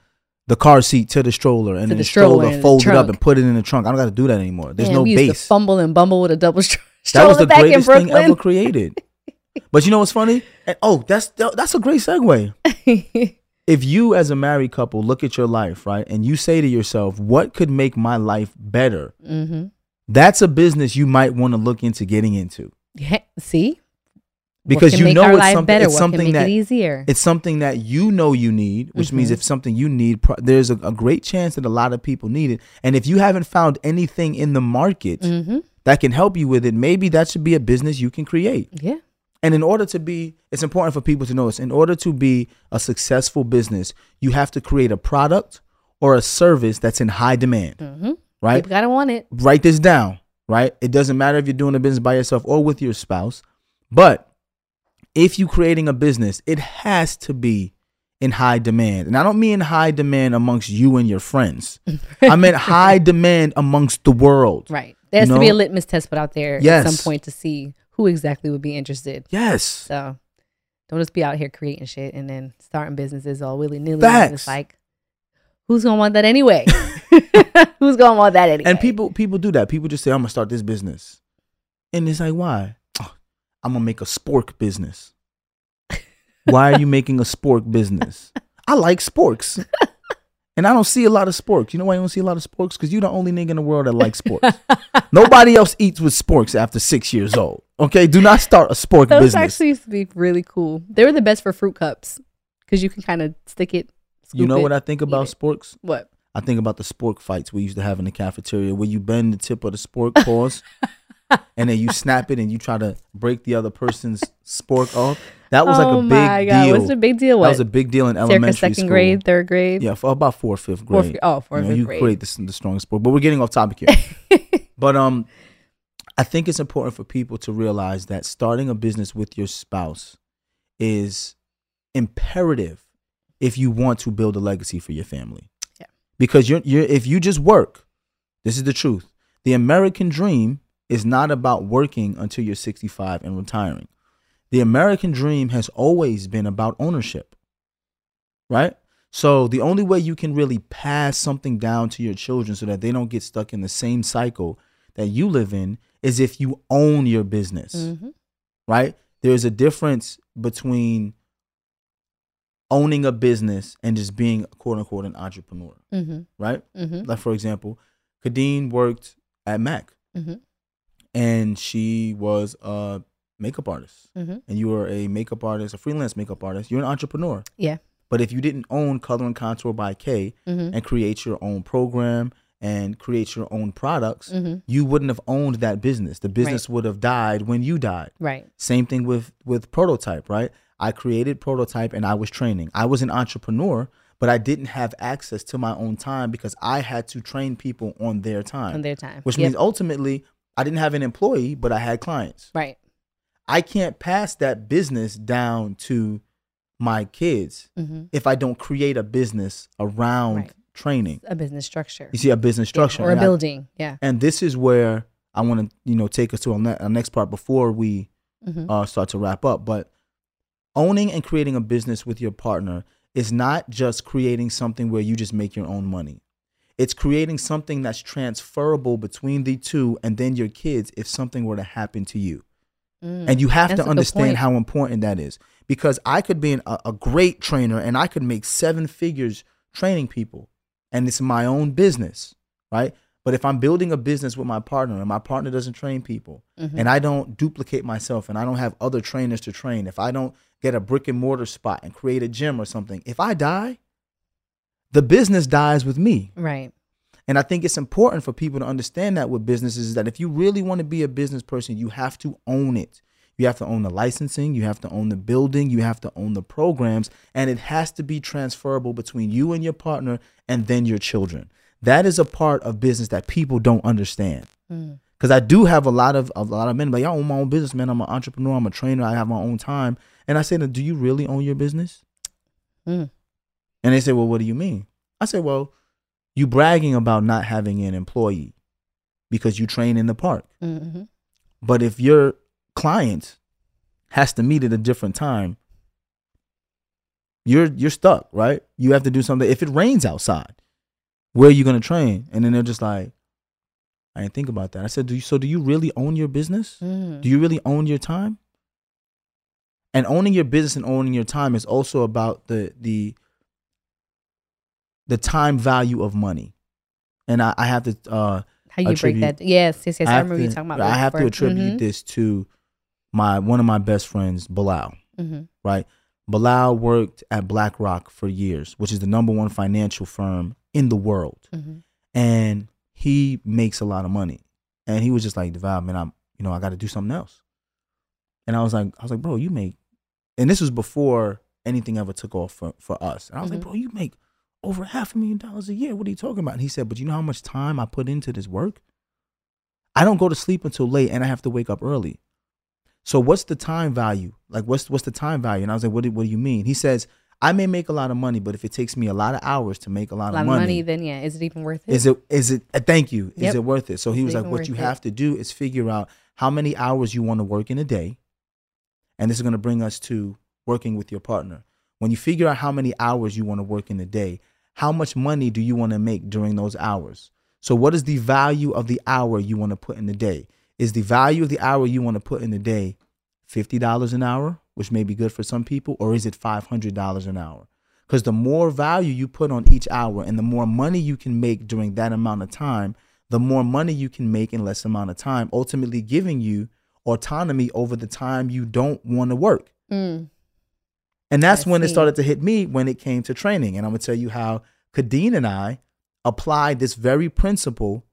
B: the car seat to the stroller and
C: To
B: then
C: the stroller
B: stroller
C: and the
B: fold it up and put it in the trunk. I don't got to do that anymore. There's
C: Man,
B: no
C: we used to
B: base.
C: fumble and bumble with a double stro-
B: That
C: stroller
B: was the greatest thing ever created. but you know what's funny? And, oh, that's that's a great segue. If you, as a married couple, look at your life, right, and you say to yourself, "What could make my life better?"
C: mm-hmm.
B: That's a business you might want to look into getting into
C: Yeah, see,
B: because you know it's something.
C: better?
B: It's something that
C: it easier?
B: it's something that you know you need, which means
C: Mhm.
B: if something you need, there's a, a great chance that a lot of people need it. And if you haven't found anything in the market
C: mm-hmm.
B: that can help you with it, maybe that should be a business you can create.
C: Yeah,
B: And in order to be, it's important for people to know this. In order to be a successful business, you have to create a product or a service that's in high demand,
C: mm-hmm.
B: right?
C: people gotta want it.
B: Write this down, right? It doesn't matter if you're doing a business by yourself or with your spouse, but if you're creating a business, it has to be in high demand. And I don't mean high demand amongst you and your friends. I meant high demand amongst the world.
C: Right, there has
B: You
C: to be a litmus test put out there at some point to see who exactly would be interested.
B: Yes.
C: So don't just be out here creating shit and then starting businesses all willy nilly. It's like, who's gonna want that anyway? who's gonna want that anyway?
B: And people people do that. People just say, I'm gonna start this business. And it's like, why? "Oh, I'm gonna make a spork business. why are you making a spork business? I like sporks. And I don't see a lot of sporks. You know why you don't see a lot of sporks? Because you're the only nigga in the world that likes sporks. Nobody else eats with sporks after six years old. Okay? Do not start a spork
C: Those
B: business.
C: actually used to be really cool. They were the best for fruit cups because you can kind of stick it.
B: you know
C: scoop
B: what I think about
C: it.
B: sporks?
C: What?
B: I think about the spork fights we used to have in the cafeteria where you bend the tip of the spork paws and then you snap it and you try to break the other person's spork off. That was
C: oh
B: like a big
C: God.
B: deal.
C: What's the big deal?
B: that was a big deal in
C: Circa
B: elementary
C: second
B: school.
C: grade, third grade.
B: Yeah, for about fourth, fifth
C: Fourth,
B: grade.
C: oh, fourth,
B: you know,
C: fifth
B: you
C: grade.
B: You create the, the strongest sport. But we're getting off topic here. but um, I think it's important for people to realize that starting a business with your spouse is imperative if you want to build a legacy for your family.
C: Yeah.
B: Because you're you're if you just work, this is the truth. The American dream is not about working until you're 65 and retiring. The American dream has always been about ownership. Right? So the only way you can really pass something down to your children so that they don't get stuck in the same cycle that you live in is if you own your business
C: hmm
B: right? There's a difference between owning a business and just being quote unquote an entrepreneur,
C: hmm
B: right?
C: hmm
B: Like for example, Khadeen worked at Mac
C: hmm
B: and she was a makeup artist.
C: hmm
B: And you were a makeup artist, a freelance makeup artist. You're an entrepreneur.
C: Yeah.
B: But if you didn't own Color and Contour by K
C: hmm
B: and create your own program and create your own products,
C: hmm
B: you wouldn't have owned that business. The business would have died when you died.
C: Right.
B: Same thing with with prototype, right? I created prototype and I was training. I was an entrepreneur, but I didn't have access to my own time because I had to train people on their time.
C: On their time.
B: which
C: Yep.
B: means ultimately I didn't have an employee, but I had clients.
C: Right.
B: I can't pass that business down to my kids
C: hmm
B: if I don't create a business around
C: Right.
B: Training.
C: A business structure.
B: You see a business
C: Yeah,
B: structure
C: or a
B: and I-
C: building. Yeah.
B: and this is where I want to, you know, take us to our, ne- our next part before we
C: hmm
B: uh, start to wrap up. But owning and creating a business with your partner is not just creating something where you just make your own money. It's creating something that's transferable between the two and then your kids if something were to happen to you.
C: Mm.
B: And you have to understand how important that is. Because I could be an, a, a great trainer and I could make seven figures training people, and it's my own business, right? But if I'm building a business with my partner and my partner doesn't train people,
C: Mm-hmm.
B: and I don't duplicate myself and I don't have other trainers to train, if I don't get a brick and mortar spot and create a gym or something, if I die, the business dies with me.
C: Right.
B: And I think it's important for people to understand that with businesses is that if you really want to be a business person, you have to own it. You have to own the licensing, you have to own the building, you have to own the programs, and it has to be transferable between you and your partner and then your children. That is a part of business that people don't understand.
C: Mm.
B: Because I do have a lot of a lot of men, like I own my own business, man. I'm an entrepreneur, I'm a trainer, I have my own time. And I say, them, do you really own your business?
C: Mm.
B: And they say, Well, what do you mean? I say, Well, you bragging about not having an employee because you train in the park.
C: Mm-hmm.
B: But if your client has to meet at a different time, you're you're stuck, right? You have to do something. If it rains outside, where are you gonna train? And then they're just like, I didn't think about that. I said, Do you so do you really own your business?
C: Mm.
B: Do you really own your time? And owning your business and owning your time is also about the the the time value of money. And I, I have to uh
C: How you break that? Yes, yes, yes. I,
B: have
C: remember you talking about.
B: I have to
C: before.
B: attribute this to my one of my best friends, Bilal.
C: Mhm.
B: Right, Bilal worked at BlackRock for years, which is the number one financial firm in the world,
C: Mhm.
B: and he makes a lot of money. And he was just like, "Devale, man, I'm you know I got to do something else." And I was like, I was like, bro, you make, and this was before anything ever took off for for us. And I was like,
C: Mhm.
B: bro, you make over half a million dollars a year. What are you talking about? And he said, but you know how much time I put into this work? I don't go to sleep until late and I have to wake up early. So what's the time value? Like what's what's the time value? And I was like, what do, what do you mean? He says, I may make a lot of money, but if it takes me a lot of hours to make a lot,
C: A lot
B: of money,
C: money, then yeah, is it even worth it?
B: is it is it uh, thank you. Is it worth it? So he
C: Is
B: was like, what you
C: it?
B: have to do is figure out how many hours you want to work in a day. And this is gonna bring us to working with your partner. When you figure out how many hours you want to work in a day, how much money do you want to make during those hours? So what is the value of the hour you want to put in the day? Is the value of the hour you want to put in the day $50 an hour, which may be good for some people, or is it $500 an hour? Because the more value you put on each hour and the more money you can make during that amount of time, the more money you can make in less amount of time, ultimately giving you autonomy over the time you don't want to work.
C: Mm.
B: And that's
C: I
B: when it started to hit me when it came to training. And I'm gonna tell you how Khadeen and I applied this very principle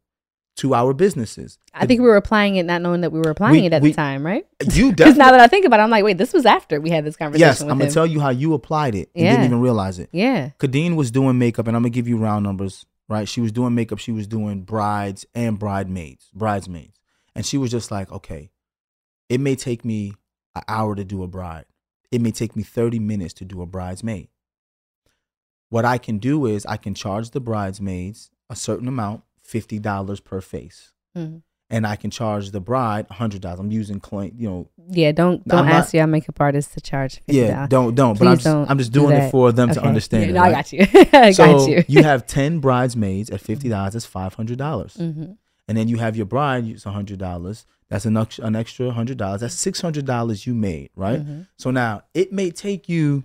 B: to our businesses.
C: I think we were applying it, not knowing that we were applying
B: We-
C: it at
B: we-
C: the time, right?
B: you
C: Because now that I think about it, I'm like, wait, this was after we had this conversation.
B: yes, I'm gonna tell you how you applied it and
C: Yeah.
B: didn't even realize it.
C: Yeah.
B: Khadeen was doing makeup, and I'm gonna give you round numbers, right? She was doing makeup, she was doing brides and bridesmaids, bridesmaids, and she was just like, okay, it may take me an hour to do a bride, it may take me 30 minutes to do a bridesmaid. What I can do is I can charge the bridesmaids a certain amount, fifty dollars per face,
C: Mhm.
B: and I can charge the bride hundred dollars. I'm using coin, you know,
C: Yeah. Don't don't
B: I'm
C: ask your makeup artist to charge. $50.
B: yeah, don't don't. But I'm just,
C: don't
B: I'm just
C: do
B: doing it for them to understand.
C: Yeah,
B: it, right?
C: I got you. I
B: so
C: got you.
B: have 10 bridesmaids at $50 that's $500
C: hmm
B: and then you have your bride it's $100 that's an, an extra $100 that's $600 you made right
C: Mhm.
B: so now it may take you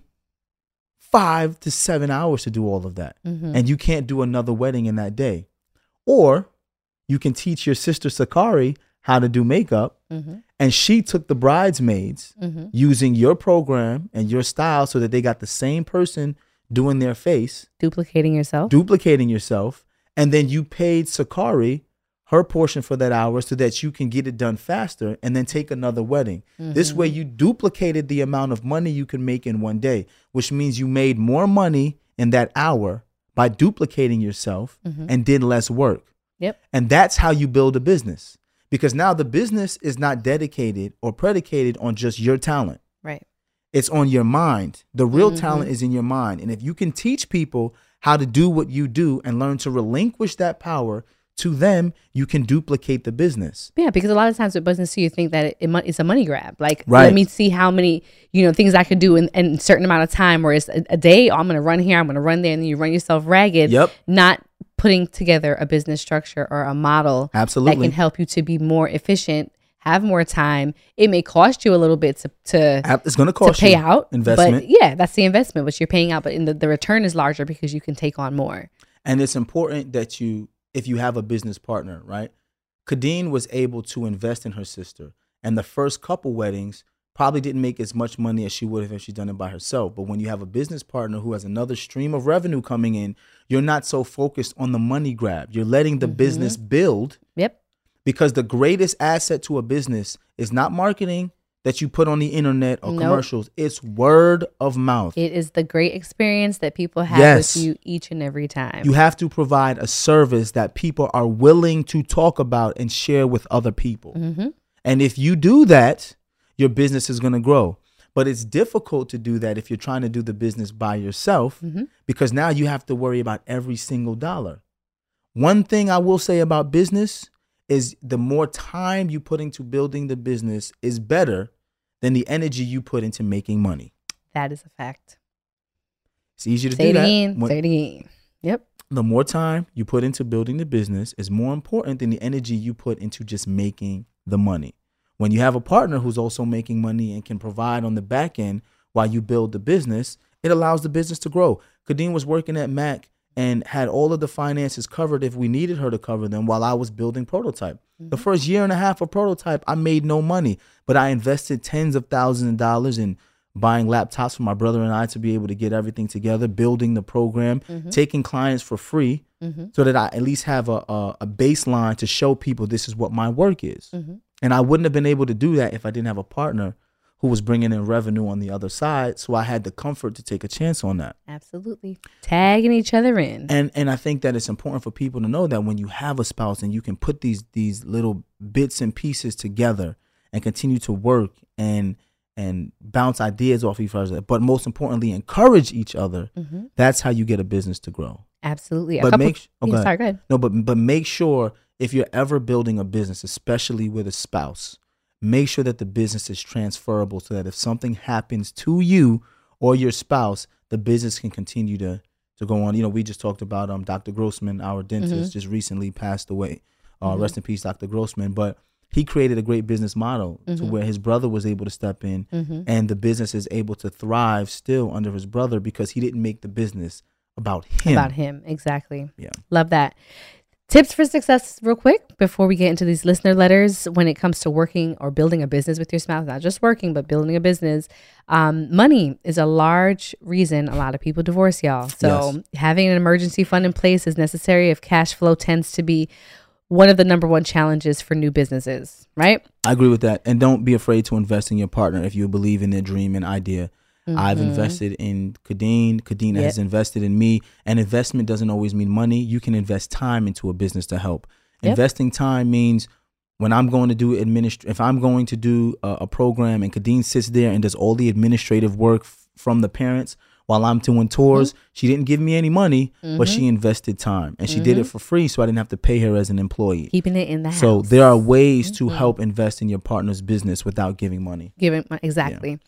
B: five to seven hours to do all of that
C: Mhm.
B: and you can't do another wedding in that day or you can teach your sister sakari how to do makeup
C: Mhm.
B: and she took the bridesmaids
C: Mhm.
B: using your program and your style so that they got the same person doing their face
C: Duplicating yourself.
B: duplicating yourself, and then you paid Sakari her portion for that hour so that you can get it done faster and then take another wedding. This way,
C: Mm-hmm.
B: you duplicated the amount of money you can make in one day, which means you made more money in that hour by duplicating yourself
C: Mhm.
B: and did less work.
C: Yep.
B: And that's how you build a business because now the business is not dedicated or predicated on just your talent
C: Right.
B: it's on your mind. The real
C: Mhm.
B: talent is in your mind. And if you can teach people how to do what you do and learn to relinquish that power to them, you can duplicate the business.
C: Yeah, because a lot of times with business, you think that it, it, it's a money grab. Like,
B: Right.
C: let me see how many you know things I could do in, in a certain amount of time. Where it's a, a day, oh, I'm going to run here, I'm going to run there, and then you run yourself ragged.
B: Yep.
C: Not putting together a business structure or a model
B: Absolutely.
C: that can help you to be more efficient, have more time. It may cost you a little bit to to,
B: It's going to
C: to
B: cost
C: pay
B: you
C: out,
B: investment.
C: But yeah, that's the investment, which you're paying out, but in the, the return is larger because you can take on more.
B: And it's important that you, if you have a business partner, right? Khadeen was able to invest in her sister. And the first couple weddings probably didn't make as much money as she would have if she'd done it by herself. But when you have a business partner who has another stream of revenue coming in, you're not so focused on the money grab. You're letting the mm-hmm. business build
C: Yep.
B: because the greatest asset to a business is not marketing that you put on the internet or
C: Nope.
B: commercials. It's word of mouth.
C: It is the great experience that people have
B: Yes.
C: with you each and every time.
B: You have to provide a service that people are willing to talk about and share with other people.
C: mm-hmm.
B: And if you do that, your business is going to grow. But it's difficult to do that if you're trying to do the business by yourself
C: Mhm.
B: because now you have to worry about every single dollar. One thing I will say about business is the more time you put into building the business is better than the energy you put into making money.
C: That is a fact.
B: It's easier to
C: Say
B: do
C: it
B: that.
C: again.
B: when-
C: Say it again. Yep.
B: the more time you put into building the business is more important than the energy you put into just making the money. When you have a partner who's also making money and can provide on the back end while you build the business, it allows the business to grow. Khadeen was working at Mac and had all of the finances covered if we needed her to cover them while I was building prototype. The mm-hmm. first year and a half of prototype, I made no money, but I invested tens of thousands of dollars in buying laptops for my brother and I to be able to get everything together, building the program, mm-hmm. taking clients for free mm-hmm. so that I at least have a, a, a baseline to show people this is what my work is. And I wouldn't have been able to do that if I didn't have a partner who was bringing in revenue on the other side. So I had the comfort to take a chance on that.
C: Absolutely. Tagging each other in.
B: And and I think that it's important for people to know that when you have a spouse and you can put these these little bits and pieces together and continue to work and and bounce ideas off each other, but most importantly, encourage each other.
C: Mhm.
B: That's how you get a business to grow.
C: Absolutely.
B: But
C: couple-
B: make sh- oh,
C: yeah, sorry, go ahead.
B: No, but but make sure if you're ever building a business, especially with a spouse, make sure that the business is transferable so that if something happens to you or your spouse, the business can continue to to go on. You know, we just talked about um Dr. Grossman, our dentist, just recently passed away. Uh, Rest in peace, Dr. Grossman. But he created a great business model to where his brother was able to step in, and the business is able to thrive still under his brother because he didn't make the business about him.
C: About him. Exactly.
B: Yeah.
C: Love that. Tips for success, real quick, before we get into these listener letters. When it comes to working or building a business with your spouse, not just working, but building a business, um, money is a large reason a lot of people divorce, y'all. So, having an emergency fund in place is necessary if cash flow tends to be one of the number one challenges for new businesses, right?
B: I agree with that. And don't be afraid to invest in your partner if you believe in their dream and idea. I've mm-hmm. invested in Khadeen. Khadeen has invested in me. And investment doesn't always mean money. You can invest time into a business to help.
C: Yep.
B: Investing time means when I'm going to do administ if I'm going to do a, a program and Khadeen sits there and does all the administrative work f- from the parents while I'm doing tours, mm-hmm. she didn't give me any money, but she mm-hmm. invested time and she did it for free so I didn't have to pay her as an employee.
C: Keeping it in the
B: So
C: house.
B: there are ways to help invest in your partner's business without giving money.
C: Giving exactly.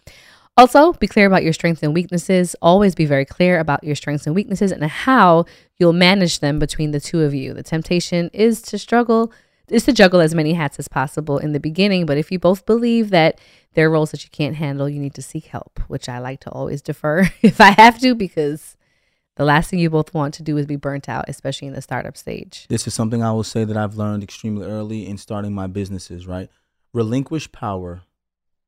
C: Also, be clear about your strengths and weaknesses. Always be very clear about your strengths and weaknesses and how you'll manage them between the two of you. The temptation is to struggle, is to juggle as many hats as possible in the beginning. But if you both believe that there are roles that you can't handle, you need to seek help, which I like to always defer if I have to, because the last thing you both want to do is be burnt out, especially in the startup stage.
B: This is something I will say that I've learned extremely early in starting my businesses, right? Relinquish power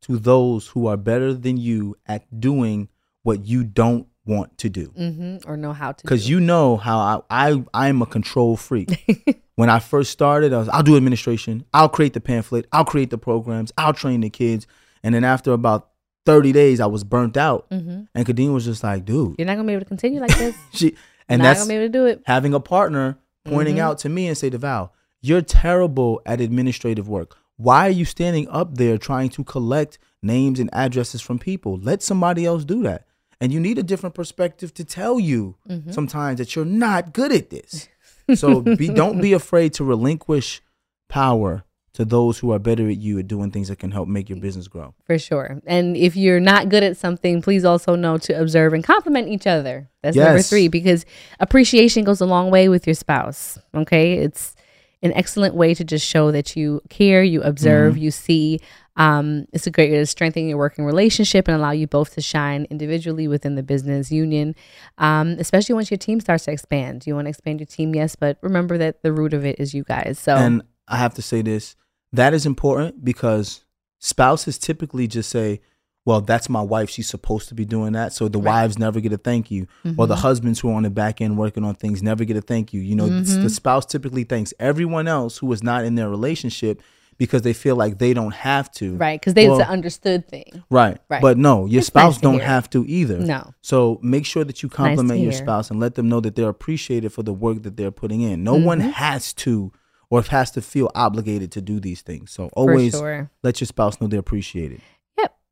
B: to those who are better than you at doing what you don't want to do.
C: Mm-hmm. Or know how to.
B: Because you know how I, I I'm a control freak. when I first started, I was I'll do administration, I'll create the pamphlet, I'll create the programs, I'll train the kids. And then after about 30 days, I was burnt out.
C: Mm-hmm.
B: And Khadeen was just like, dude,
C: You're not gonna be able to continue like this.
B: she and
C: not
B: that's
C: gonna be able to do it.
B: having a partner pointing
C: Mhm.
B: out to me and say to Val, you're terrible at administrative work. Why are you standing up there trying to collect names and addresses from people? Let somebody else do that. And you need a different perspective to tell you
C: Mm-hmm.
B: sometimes that you're not good at this. So be don't be afraid to relinquish power to those who are better at you at doing things that can help make your business grow.
C: For sure. And if you're not good at something, please also know to observe and compliment each other. That's number three, because appreciation goes a long way with your spouse. Okay. It's an excellent way to just show that you care, you observe, you see. Um, it's a great way to strengthen your working relationship and allow you both to shine individually within the business union, um, especially once your team starts to expand. You want to expand your team, yes, but remember that the root of it is you guys. So,
B: And I have to say this that is important because spouses typically just say, well, that's my wife. She's supposed to be doing that. So the
C: Right. Mm-hmm.
B: wives never get a thank you. Or the husbands who are on the back end working on things never get a thank you. You know,
C: Mm-hmm.
B: the spouse typically thanks everyone else who is not in their relationship because they feel like they don't have to.
C: right. Because they,
B: Well-
C: it's an understood thing.
B: Right.
C: Right.
B: But no, your
C: It's
B: spouse
C: to
B: don't
C: hear.
B: have to either.
C: No.
B: So make sure that you compliment your
C: hear.
B: spouse and let them know that they're appreciated for the work that they're putting in. No one
C: Mm-hmm.
B: has to or has to feel obligated to do these things. So always
C: sure.
B: let your spouse know they're appreciated.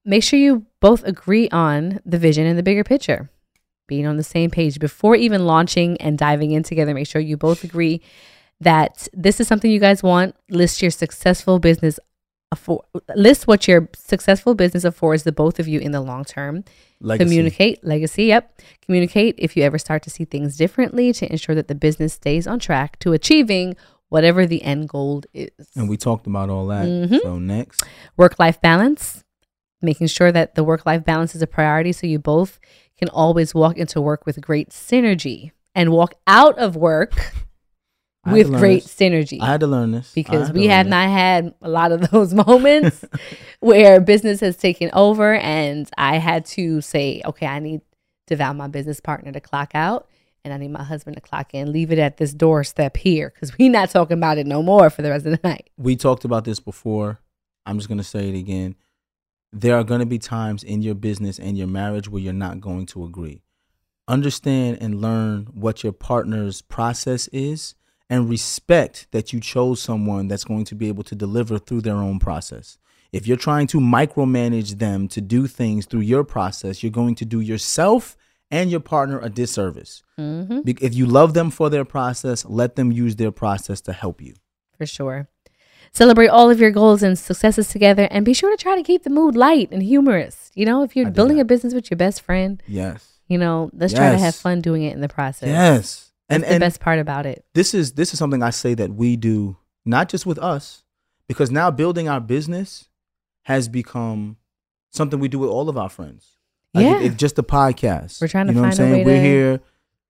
C: Make sure you both agree on the vision and the bigger picture. Being on the same page before even launching and diving in together. Make sure you both agree that this is something you guys want. List your successful business. Afford, list what your successful business affords the both of you in the long term.
B: Legacy.
C: Communicate legacy. Yep. Communicate if you ever start to see things differently to ensure that the business stays on track to achieving whatever the end goal is.
B: And we talked about all that.
C: Mhm.
B: So next.
C: work life balance, making sure that the work life balance is a priority so you both can always walk into work with great synergy and walk out of work
B: I had to
C: with great
B: this.
C: synergy.
B: I had to learn this.
C: Because we
B: have
C: not had a lot of those moments where business has taken over and I had to say, okay, I need to allow my business partner to clock out and I need my husband to clock in. Leave it at this doorstep here because we're not talking about it no more for the rest of the night.
B: we talked about this before. I'm just going to say it again. There are going to be times in your business and your marriage where you're not going to agree. Understand and learn what your partner's process is and respect that you chose someone that's going to be able to deliver through their own process. If you're trying to micromanage them to do things through your process, you're going to do yourself and your partner a disservice.
C: Mm-hmm.
B: If you love them for their process, let them use their process to help you.
C: for sure. Celebrate all of your goals and successes together and be sure to try to keep the mood light and humorous. You know, if you're building
B: that.
C: a business with your best friend,
B: Yes.
C: you know, let's try to have fun doing it in the process.
B: Yes.
C: That's
B: And
C: the
B: and
C: best part about it.
B: this is this is something I say that we do not just with us, because now building our business has become something we do with all of our friends. Like
C: Yeah.
B: it- it's just a podcast.
C: We're trying to
B: you know what I'm
C: find
B: saying? We're
C: to-
B: here.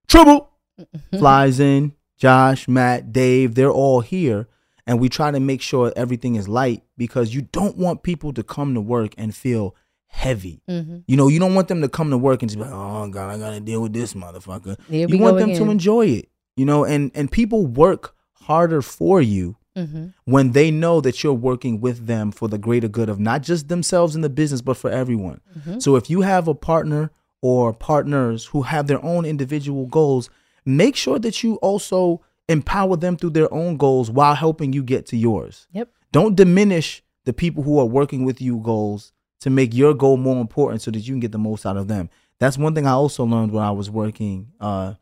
B: Trouble
C: Mhm.
B: flies in. Josh, Matt, Dave, they're all here. And we try to make sure everything is light because you don't want people to come to work and feel heavy.
C: Mhm.
B: You know, you don't want them to come to work and just be like, oh God, I gotta deal with this motherfucker.
C: Here
B: you want them to enjoy it. You know, and and people work harder for you
C: Mhm.
B: when they know that you're working with them for the greater good of not just themselves in the business, but for everyone.
C: Mhm.
B: So if you have a partner or partners who have their own individual goals, make sure that you also empower them through their own goals while helping you get to yours.
C: Yep.
B: Don't diminish the people who are working with you goals to make your goal more important so that you can get the most out of them. That's one thing I also learned when I was working uh,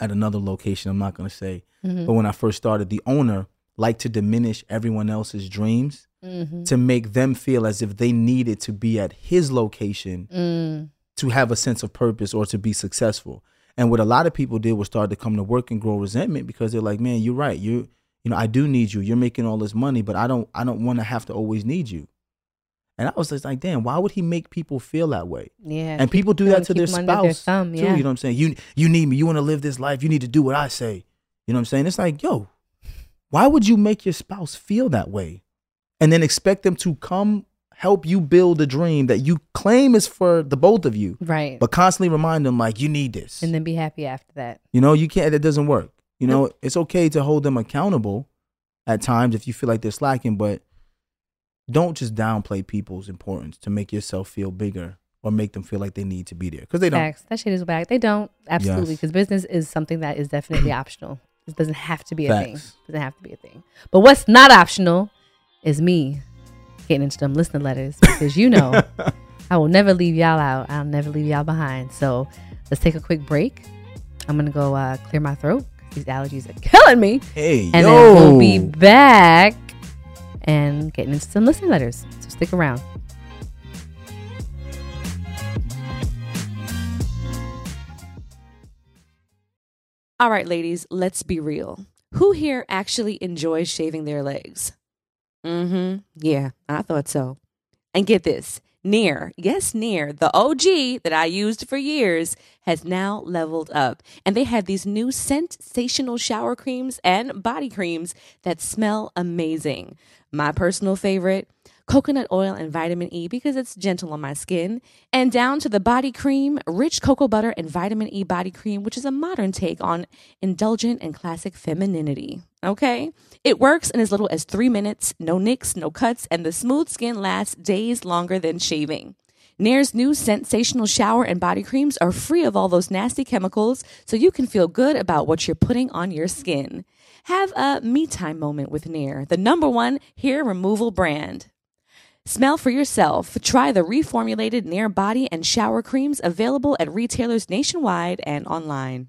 B: at another location. I'm not going to say,
C: Mhm.
B: but when I first started, the owner liked to diminish everyone else's dreams
C: Mhm.
B: to make them feel as if they needed to be at his location
C: Mm.
B: to have a sense of purpose or to be successful. And what a lot of people did was start to come to work and grow resentment because they're like, "Man, you're right. You, you know, I do need you. You're making all this money, but I don't, I don't want to have to always need you." And I was just like, "Damn, why would he make people feel that way?"
C: Yeah.
B: and people do that to their
C: under their
B: spouse
C: thumb,
B: too. You know what I'm saying? You, you need me. You want to live this life. You need to do what I say. You know what I'm saying? It's like, yo, why would you make your spouse feel that way, and then expect them to come help you build a dream that you claim is for the both of you?
C: Right.
B: but constantly remind them like you need this.
C: and then be happy after that.
B: you know, you can't. That doesn't work. You know, it's okay to hold them accountable at times if you feel like they're slacking, but don't just downplay people's importance to make yourself feel bigger or make them feel like they need to be there because they don't.
C: Facts. That shit is back. They don't. Absolutely.
B: Yes.
C: Because business is something that is definitely optional. It doesn't have to be a thing.
B: Facts.
C: doesn't have to be a thing. But what's not optional is me getting into them listener letters because you know I will never leave y'all out. I'll never leave y'all behind. So let's take a quick break. I'm gonna go uh, clear my throat. These allergies are killing me.
B: Hey,
C: And
B: yo.
C: then we'll be back and getting into some listening letters. So stick around.
A: All right, ladies, let's be real. Who here actually enjoys shaving their legs? Mm hmm. Yeah, I thought so. And get this Nair, yes, Nair, the OG that I used for years, has now leveled up. And they have these new sensational shower creams and body creams that smell amazing. My personal favorite coconut oil and vitamin E because it's gentle on my skin, and down to the body cream, rich cocoa butter and vitamin E body cream, which is a modern take on indulgent and classic femininity. Okay? It works in as little as three minutes, no nicks, no cuts, and the smooth skin lasts days longer than shaving. Nair's new sensational shower and body creams are free of all those nasty chemicals, so you can feel good about what you're putting on your skin. Have a me time moment with Nair, the number one hair removal brand. Smell for yourself. Try the reformulated Nair body and shower creams available at retailers nationwide and online.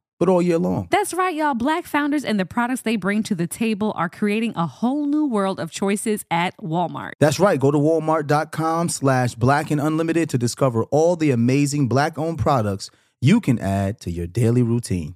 D: but all year long.
F: That's right, y'all. Black founders and the products they bring to the table are creating a whole new world of choices at Walmart.
D: That's right. Go to walmart.com slash black and unlimited to discover all the amazing black owned products you can add to your daily routine.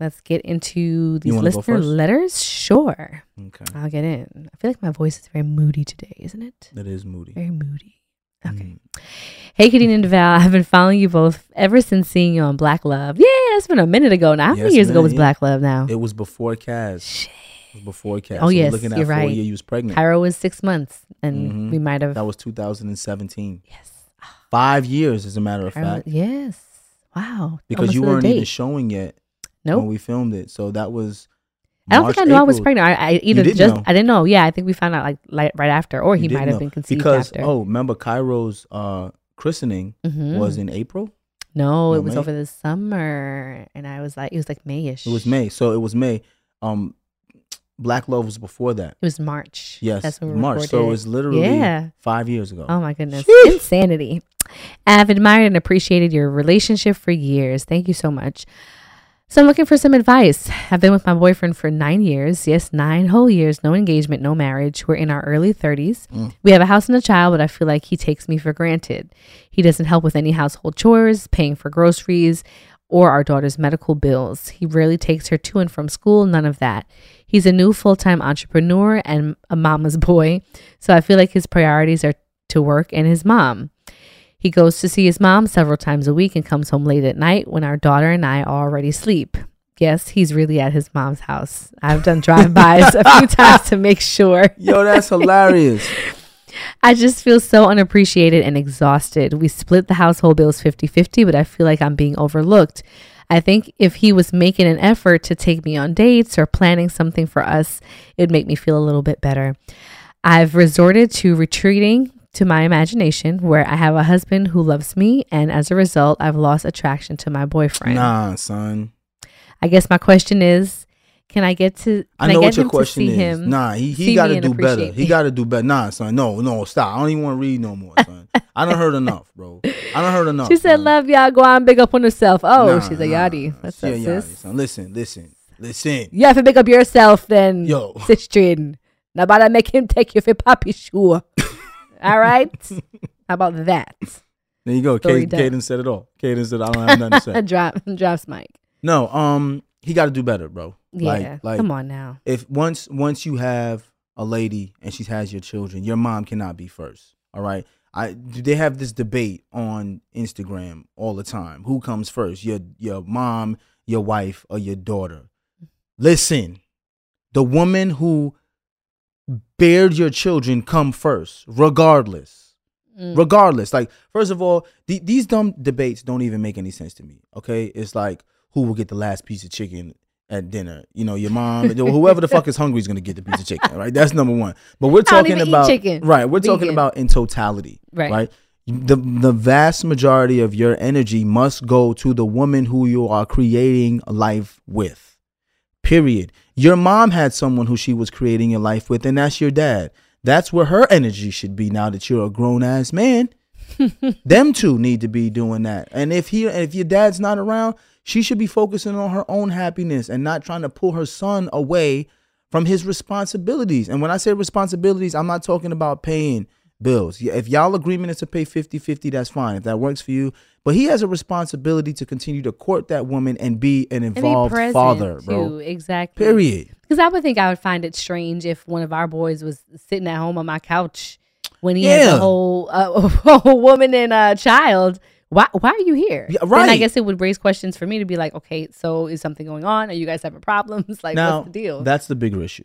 C: Let's get into these listener letters. Sure.
B: Okay.
C: I'll get in. I feel like my voice is very moody today, isn't it?
B: It is moody.
C: Very moody. Okay.
B: Mm.
C: Hey, Khadeen and Val. I've been following you both ever since seeing you on Black Love. Yeah, it's been a minute ago now. How many
B: Yes,
C: years ago
B: man,
C: was
B: yeah.
C: Black Love now?
B: It was before Kaz.
C: Shit.
B: Before Kaz.
C: Oh,
B: So
C: yes,
B: looking at
C: you're right.
B: year you was pregnant.
C: Cairo was six months, and
B: Mhm.
C: we might have.
B: That was 2017.
C: yes.
B: Five years, as a matter of fact.
C: yes. Wow.
B: Because
C: Almost
B: you weren't even showing yet
C: Nope.
B: when we filmed it. So that was.
C: I don't think I knew I was pregnant. I, I either just
B: know.
C: I didn't know. Yeah, I think we found out like, like right after, or he might have been conceived
B: because
C: after.
B: oh, remember Cairo's uh, christening
C: Mhm.
B: was in April.
C: no,
B: no,
C: it was
B: May?
C: over the summer, and I was like, it was like Mayish.
B: It was May, so it was May. Um, Black Love was before that.
C: It was March.
B: Yes,
C: that's when we
B: March. So it was literally
C: Yeah.
B: five years ago.
C: Oh my goodness.
B: Sheesh.
C: Insanity. I've admired and appreciated your relationship for years. Thank you so much. So I'm looking for some advice. I've been with my boyfriend for nine years. Yes, nine whole years. No engagement, no marriage. We're in our early 30s.
B: Mm.
C: We have a house and a child, but I feel like he takes me for granted. He doesn't help with any household chores, paying for groceries, or our daughter's medical bills. He rarely takes her to and from school, none of that. He's a new full time entrepreneur and a mama's boy, so I feel like his priorities are to work and his mom. He goes to see his mom several times a week and comes home late at night when our daughter and I already sleep. Yes, he's really at his mom's house. I've done drive-bys a few times to make sure.
B: Yo, that's hilarious.
C: I just feel so unappreciated and exhausted. We split the household bills 50 50, but I feel like I'm being overlooked. I think if he was making an effort to take me on dates or planning something for us, it would make me feel a little bit better. I've resorted to retreating to my imagination where I have a husband who loves me, and as a result, I've lost attraction to my boyfriend.
B: Nah, son.
C: I guess my question is, can I get to? Can
B: I know
C: get
B: what your question
C: to see
B: is.
C: him?
B: Nah, he, he got to do better.
C: appreciate
B: He got to do better. Nah, son. No, no, stop. I don't even want to read no more, son. I don't heard enough, bro. I don't heard enough.
C: She said,
B: son.
C: "Love y'all. Go on, big up on herself." Oh,
B: Nah,
C: she's a
B: nah, she
C: up,
B: a yachty, son. Listen, listen, listen.
C: You have to big up yourself, then.
B: Yo.
C: sis Trin. Nobody make him take you for poppy sure. All right. How about that?
B: There you go.
C: Story
B: Kate,
C: done.
B: Khadeen said it all. Khadeen said I don't have nothing to say.
C: Drop, drops Mike.
B: No, um, he got to do better, bro.
C: Yeah.
B: Like, like
C: come on now.
B: if once once you have a lady and she has your children, your mom cannot be first. All right. I do. they have this debate on Instagram all the time. Who comes first? Your your mom, your wife, or your daughter? Listen, the woman who bared your children come first, regardless.
C: Mm.
B: Regardless, like first of all, the, these dumb debates don't even make any sense to me. Okay, it's like who will get the last piece of chicken at dinner? You know, your mom, whoever the fuck is hungry is gonna get the piece of chicken. Right, that's number one. But we're talking about
C: chicken.
B: right. We're talking about in totality.
C: Right.
B: Right. The the vast majority of your energy must go to the woman who you are creating life with. Period. Your mom had someone who she was creating your life with, and that's your dad. That's where her energy should be now that you're a grown ass man. Them two need to be doing that. And if he if your dad's not around, she should be focusing on her own happiness and not trying to pull her son away from his responsibilities. And when I say responsibilities, I'm not talking about paying bills. If y'all agreement is to pay 50-50, that's fine. If that works for you. But he has a responsibility to continue to court that woman and be an
C: And be
B: involved
C: present,
B: father,
C: too.
B: bro.
C: Exactly.
B: Period.
C: Because I would think I would find it strange if one of our boys was sitting at home on my couch when he has
B: Yeah.
C: a whole, uh, a whole woman and a child. Why, why are you here?
B: Yeah,
C: Then I guess it would raise questions for me to be like, okay, so is something going on? Are you guys having problems? Like,
B: now,
C: what's the deal?
B: that's the bigger issue.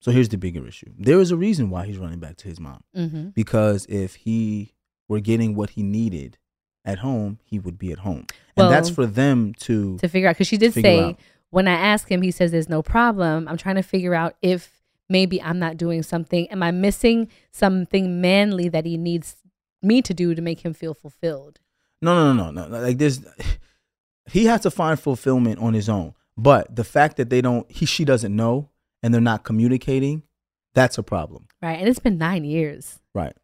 B: So here's the bigger issue. There is a reason why he's running back to his mom.
C: mm-hmm.
B: because if he were getting what he needed at home, he would be at home.
C: Well,
B: and that's for them to,
C: To figure out, because she did say,
B: out.
C: when I ask him, he says there's no problem. I'm trying to figure out if maybe I'm not doing something. Am I missing something manly that he needs me to do to make him feel fulfilled?
B: no, no, no, no, no. Like this, he has to find fulfillment on his own. But the fact that they don't, he, she doesn't know, and they're not communicating, that's a problem,
C: Right. And it's been nine years.
B: right?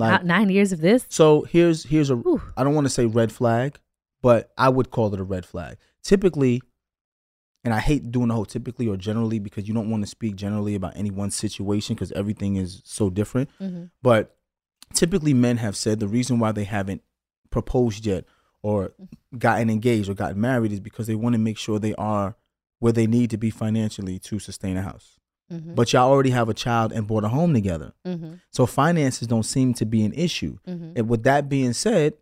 B: Like,
C: nine years of this.
B: so here's here's a.
C: Whew.
B: I don't want to say red flag, but I would call it a red flag. Typically, and I hate doing the whole typically or generally because you don't want to speak generally about any one situation because everything is so different.
C: Mm-hmm.
B: But typically, men have said the reason why they haven't proposed yet or gotten engaged or gotten married is because they want to make sure they are where they need to be financially to sustain a house.
C: Mm-hmm.
B: But y'all already have a child and bought a home together.
C: mm-hmm.
B: So finances don't seem to be an issue.
C: Mm-hmm.
B: And with that being said,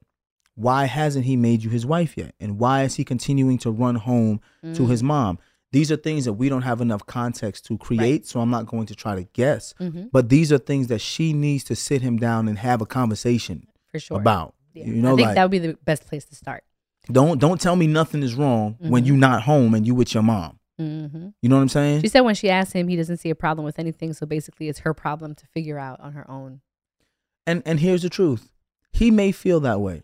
B: why hasn't he made you his wife yet? And why is he continuing to run home to his mom? These are things that we don't have enough context to create, so I'm not going to try to guess.
C: Mm-hmm.
B: But these are things that she needs to sit him down and have a conversation
C: For sure.
B: about.
C: Yeah.
B: You know,
C: I think
B: like
C: that would be the best place to start.
B: don't don't tell me nothing is wrong when
C: Mhm.
B: you not home and you with your mom.
C: Mm-hmm.
B: You know what I'm saying?
C: She said when she asked him, he doesn't see a problem with anything. So basically, it's her problem to figure out on her own.
B: And and here's the truth. He may feel that way.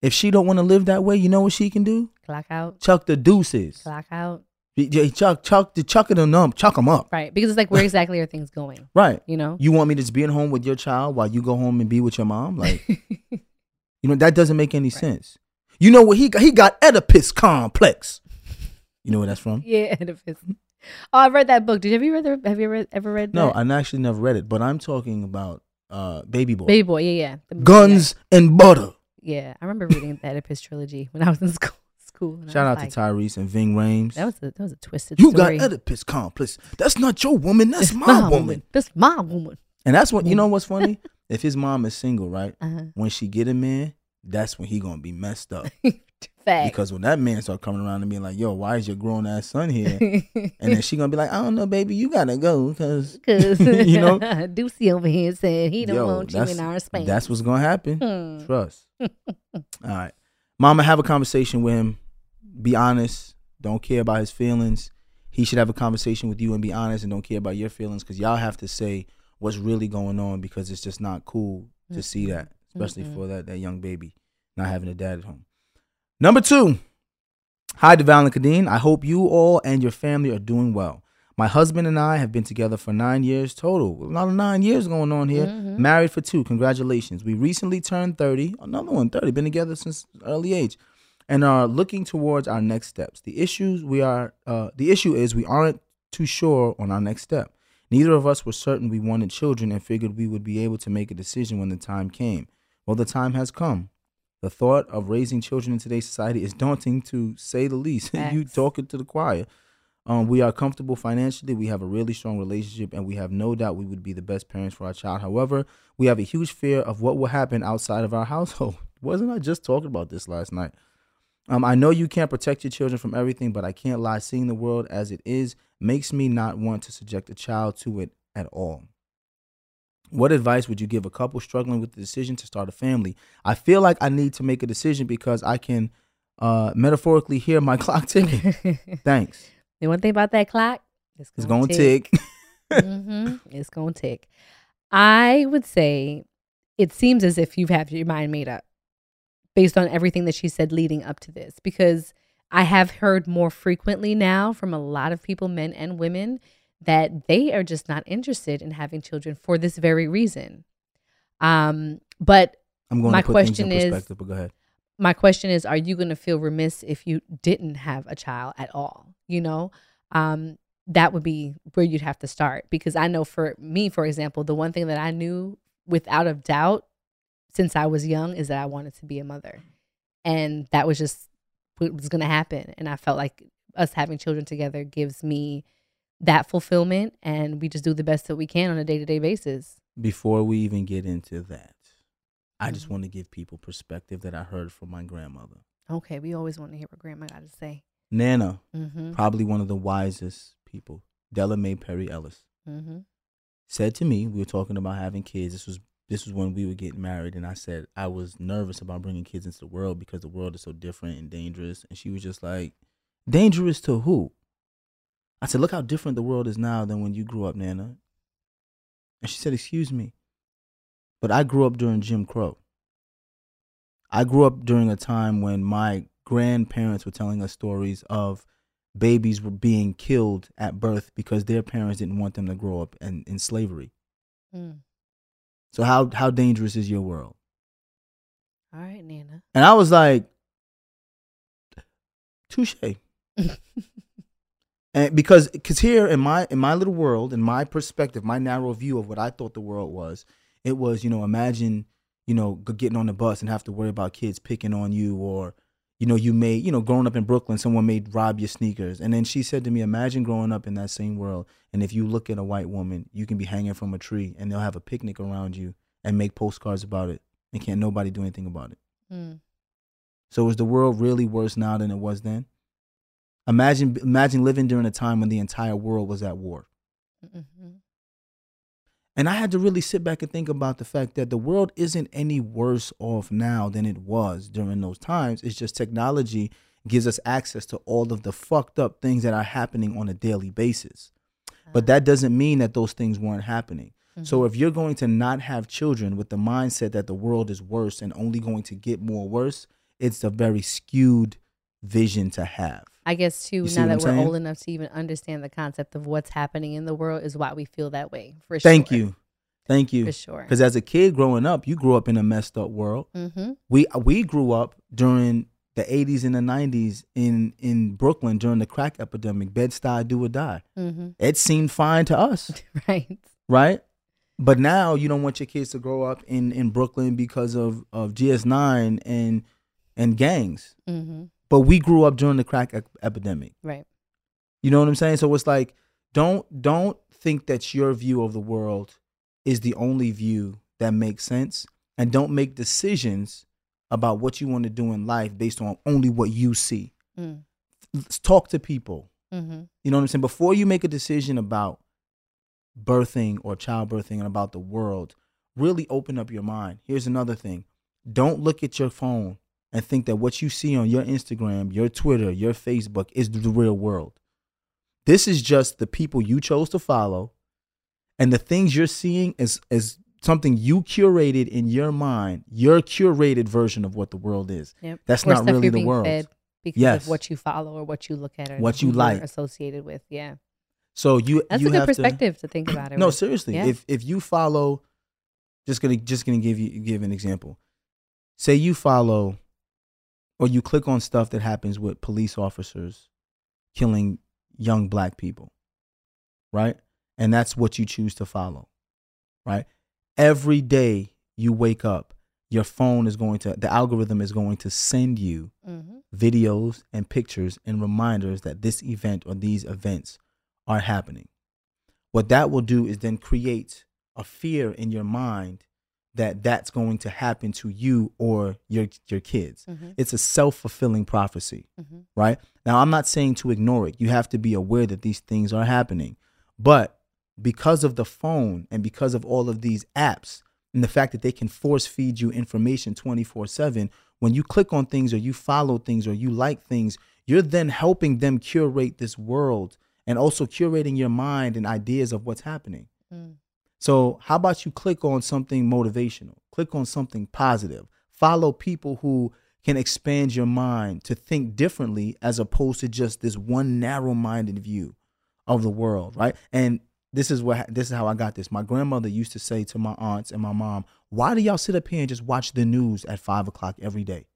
B: If she don't want to live that way, you know what she can do?
C: Clock out.
B: Chuck the deuces.
C: Clock out.
B: Yeah, chuck chuck the chuck it them, chuck them up.
C: Right. Because it's like, where exactly are things going?
B: Right.
C: You know?
B: You want me to just be at home with your child while you go home and be with your mom? Like, you know, that doesn't make any sense. You know what he got? He got Oedipus complex. You know where that's from?
C: yeah. Oedipus. Oh, I've read that book. Did you have you read? The, have you ever ever read?
B: No,
C: that?
B: I actually never read it, but I'm talking about uh Baby Boy.
C: Baby Boy. Yeah, yeah. The
B: Guns and butter.
C: Yeah. I remember reading the Oedipus trilogy when I was in school. I
B: Shout out
C: like,
B: to Tyrese and Ving Rhames.
C: That was a that was a twisted
B: you
C: story.
B: got Oedipus complex. That's not your woman. That's
C: It's
B: my woman.
C: That's my woman.
B: And that's what you know. What's funny? if his mom is single, right?
C: Uh-huh.
B: When she get a man, that's when he gonna be messed up.
C: Fact.
B: Because when that man start coming around and being like, "Yo, why is your grown ass son here?" and then she gonna be like, "I don't know, baby, you gotta go because
C: Cause
B: you know
C: Deucey over here said he don't
B: Yo,
C: want you in our space.
B: That's what's gonna happen.
C: Hmm.
B: Trust. All right, Mama, have a conversation with him. Be honest. Don't care about his feelings. He should have a conversation with you and be honest and don't care about your feelings because y'all have to say what's really going on because it's just not cool to see that, especially for that that young baby not having a dad at home. Number two. Hi, Devale and Khadeen. I hope you all and your family are doing well. My husband and I have been together for nine years total. A lot of nine years going on here. Married for two. Congratulations. We recently turned 30. Another one, 30. Been together since early age. And are looking towards our next steps. The issues we are uh, the issue is we aren't too sure on our next step. Neither of us were certain we wanted children and figured we would be able to make a decision when the time came. Well, the time has come. The thought of raising children in today's society is daunting to say the least. you talking to the choir. Um, we are comfortable financially. We have a really strong relationship, and we have no doubt we would be the best parents for our child. However, we have a huge fear of what will happen outside of our household. Wasn't I just talking about this last night? Um, I know you can't protect your children from everything, but I can't lie. Seeing the world as it is makes me not want to subject a child to it at all. What advice would you give a couple struggling with the decision to start a family? I feel like I need to make a decision because I can uh, metaphorically hear my clock ticking. Thanks.
C: The one thing about that clock, it's
B: It's
C: gonna
B: going to tick.
C: hmm It's gonna tick. I would say it seems as if you've had your mind made up based on everything that she said leading up to this, because I have heard more frequently now from a lot of people, men and women, that they are just not interested in having children for this very reason. Um, but
B: I'm going
C: My
B: to put things in
C: question is-
B: but go ahead.
C: my question is are you going to feel remiss if you didn't have a child at all you know um that would be where you'd have to start because i know for me for example the one thing that i knew without a doubt since i was young is that i wanted to be a mother and that was just what was going to happen and i felt like us having children together gives me that fulfillment and we just do the best that we can on a day-to-day basis
B: Before we even get into that, I just
C: Mhm.
B: want to give people perspective that I heard from my grandmother.
C: okay we always want to hear what grandma got to say
B: Nana,
C: mm-hmm
B: probably one of the wisest people, Della Mae Perry Ellis,
C: mm-hmm
B: said to me, we were talking about having kids. This was this was when we were getting married, and I said I was nervous about bringing kids into the world because the world is so different and dangerous. And she was just like, "Dangerous to who?" I said, "Look how different the world is now than when you grew up, Nana." And she said, "Excuse me, but I grew up during Jim Crow. I grew up during a time when my grandparents were telling us stories of babies were being killed at birth because their parents didn't want them to grow up in, in slavery.
C: Mm.
B: So how how dangerous is your world?
C: All right, Nana.
B: And I was like, touche. and because because here in my in my little world, in my perspective, my narrow view of what I thought the world was, it was you know imagine you know getting on the bus and have to worry about kids picking on you or you know you may you know growing up in Brooklyn, someone may rob your sneakers, and then she said to me, imagine growing up in that same world, and if you look at a white woman, you can be hanging from a tree and they'll have a picnic around you and make postcards about it, and can't nobody do anything about it.
C: Mm.
B: So is the world really worse now than it was then? Imagine imagine living during a time when the entire world was at war.
C: Mhm.
B: And I had to really sit back and think about the fact that the world isn't any worse off now than it was during those times. It's just technology gives us access to all of the fucked up things that are happening on a daily basis. But that doesn't mean that those things weren't happening. So if you're going to not have children with the mindset that the world is worse and only going to get more worse, it's a very skewed vision to have.
C: I guess too. Now that we're old enough to even understand the concept of what's happening in the world is why we feel that way. For sure.
B: Thank
C: sure.
B: you. Thank you.
C: For sure.
B: Because as a kid growing up, you grew up in a messed up world.
C: Mm-hmm.
B: We we grew up during the 80s and the 90s in in Brooklyn during the crack epidemic. Bed Stuy, do or die.
C: Mm-hmm.
B: It seemed fine to us,
C: Right.
B: right? But now you don't want your kids to grow up in in Brooklyn because of of GS9 and and gangs.
C: Mm-hmm.
B: But we grew up during the crack ep- epidemic.
C: Right.
B: You know what I'm saying? So it's like don't don't think that your view of the world is the only view that makes sense and don't make decisions about what you want to do in life based on only what you see.
C: Mm.
B: Let's talk to people.
C: Mm-hmm.
B: You know what I'm saying? Before you make a decision about birthing or childbirthing and about the world, really open up your mind. Here's another thing. Don't look at your phone and think that what you see on your Instagram, your Twitter, your Facebook is the real world. This is just the people you chose to follow, and the things you're seeing is is something you curated in your mind, your curated version of what the world is.
C: Yep.
B: That's
C: Or
B: not really the world.
C: because
B: Yes.
C: of what you follow or what you look at or
B: What you like.
C: associated with. Yeah.
B: So you
C: That's
B: you
C: a good
B: have to-
C: perspective to, think about it.
B: no,
C: with.
B: seriously.
C: Yeah.
B: If if you follow, just gonna just gonna give you give an example. Say you follow, or you click on stuff that happens with police officers killing young black people, right? And that's what you choose to follow, right? Every day you wake up, your phone is going to the algorithm is going to send you
C: Mm-hmm.
B: videos and pictures and reminders that this event or these events are happening. What that will do is then create a fear in your mind that that's going to happen to you or your your kids.
C: Mhm.
B: It's a self-fulfilling prophecy,
C: Mhm.
B: right? Now I'm not saying to ignore it. You have to be aware that these things are happening. But because of the phone and because of all of these apps and the fact that they can force feed you information 24/7, when you click on things or you follow things or you like things, you're then helping them curate this world and also curating your mind and ideas of what's happening.
C: Mm.
B: So, how about you click on something motivational? Click on something positive. Follow people who can expand your mind to think differently as opposed to just this one narrow-minded view of the world, right? And this is what this is how I got this. My grandmother used to say to my aunts and my mom, "Why do y'all sit up here and just watch the news at five o'clock every day?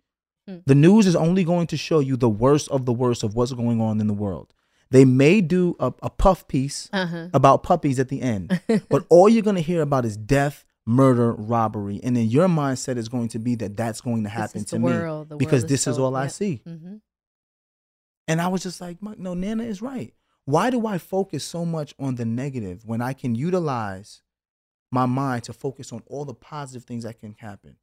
C: Hmm.
B: The news is only going to show you the worst of the worst of what's going on in the world. They may do a, a puff piece
C: Uh-huh.
B: about puppies at the end, but all you're going to hear about is death, murder, robbery, and then your mindset is going to be that that's going to happen to
C: the
B: me
C: world.
B: Because this is
C: so-
B: all I see.
C: Mhm.
B: And I was just like, no, Nana is right. Why do I focus so much on the negative when I can utilize my mind to focus on all the positive things that can happen?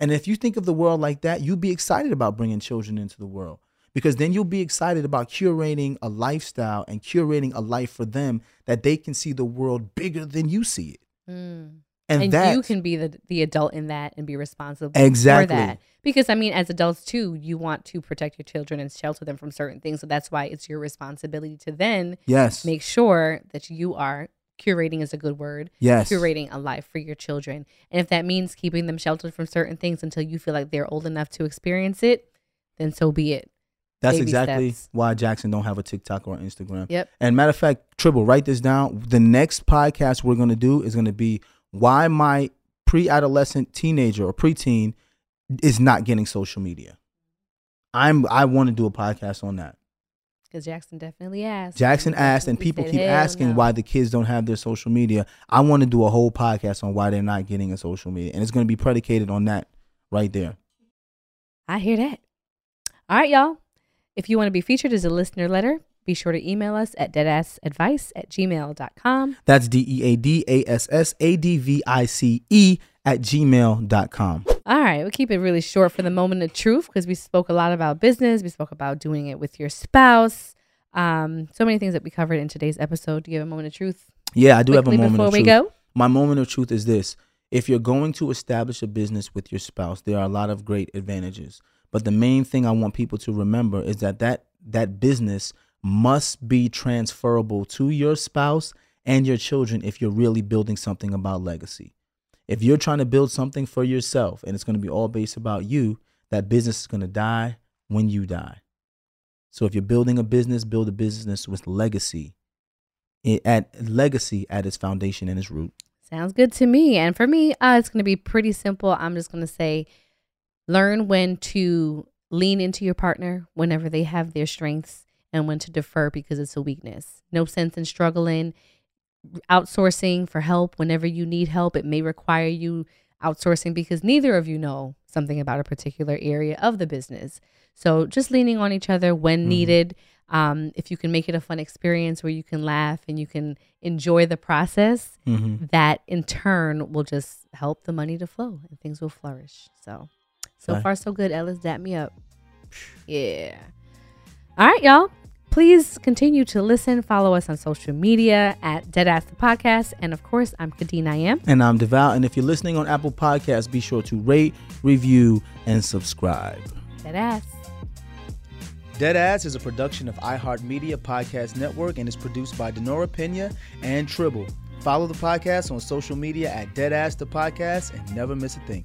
B: And if you think of the world like that, you'd be excited about bringing children into the world because then you'll be excited about curating a lifestyle and curating a life for them that they can see the world bigger than you see it.
C: Mm.
B: And,
C: And,
B: that
C: you can be the the adult in that and be responsible
B: Exactly.
C: for that. Because I mean, as adults too, you want to protect your children and shelter them from certain things. So that's why it's your responsibility to then
B: yes,
C: make sure that you are curating is a good word.
B: yes,
C: Curating a life for your children. And if that means keeping them sheltered from certain things until you feel like they're old enough to experience it, then so be it.
B: That's
C: baby
B: exactly
C: steps.
B: why Jackson don't have a TikTok or Instagram.
C: Yep.
B: And matter of fact, Tribble, write this down. The next podcast we're gonna do is gonna be why my pre-adolescent teenager or preteen is not getting social media. I'm I want to do a podcast on that.
C: Because Jackson definitely asked.
B: Jackson asked, and people keep asking
C: no."
B: why the kids don't have their social media. I want to do a whole podcast on why they're not getting a social media, and it's going to be predicated on that right there.
C: I hear that. All right, y'all. If you want to be featured as a listener letter, be sure to email us at deadassadvice at gmail.com.
B: That's D E A D A S S A D V I C E at gmail.com.
C: All right, we'll keep it really short for the moment of truth because we spoke a lot about business. We spoke about doing it with your spouse. Um, so many things that we covered in today's episode. Do you have a moment of truth?
B: Yeah, I do have a moment
C: before
B: of
C: we go?
B: My moment of truth is this. If you're going to establish a business with your spouse, there are a lot of great advantages. But the main thing I want people to remember is that that, that business must be transferable to your spouse and your children if you're really building something about legacy. If you're trying to build something for yourself and it's going to be all based about you, that business is going to die when you die. So if you're building a business, build a business with legacy. It, at legacy at its foundation and its root.
C: Sounds good to me. And for me, uh, it's going to be pretty simple. I'm just going to say learn when to lean into your partner whenever they have their strengths and when to defer because it's a weakness. No sense in struggling, outsourcing for help whenever you need help. It may require you outsourcing because neither of you know something about a particular area of the business.
G: So just leaning on each other when mm-hmm. needed. Um, if you can make it a fun experience where you can laugh and you can enjoy the process, mm-hmm. that in turn will just help the money to flow and things will flourish. So, so far so good. Ellis, dap me up. Yeah. All right, y'all. Please continue to listen. Follow us on social media at Deadass the Podcast. And of course, I'm Khadeen I am.
B: And I'm Devale. And if you're listening on Apple Podcasts, be sure to rate, review, and subscribe.
G: Deadass.
B: Deadass is a production of iHeartMedia Podcast Network and is produced by Denora Pena and Tribble. Follow the podcast on social media at Deadass the Podcast and never miss a thing.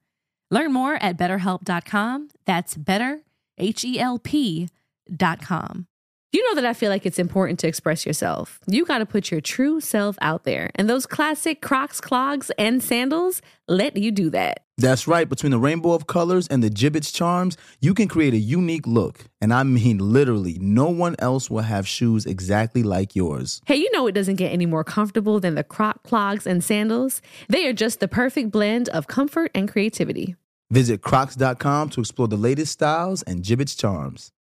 C: Learn more at betterhelp.com. That's better, H E L P.com. You know that I feel like it's important to express yourself. You got to put your true self out there. And those classic Crocs, clogs, and sandals let you do that.
B: That's right. Between the rainbow of colors and the Jibbitz charms, you can create a unique look. And I mean, literally, no one else will have shoes exactly like yours.
C: Hey, you know it doesn't get any more comfortable than the Croc clogs and sandals. They are just the perfect blend of comfort and creativity.
B: Visit crocs.com to explore the latest styles and Jibbitz charms.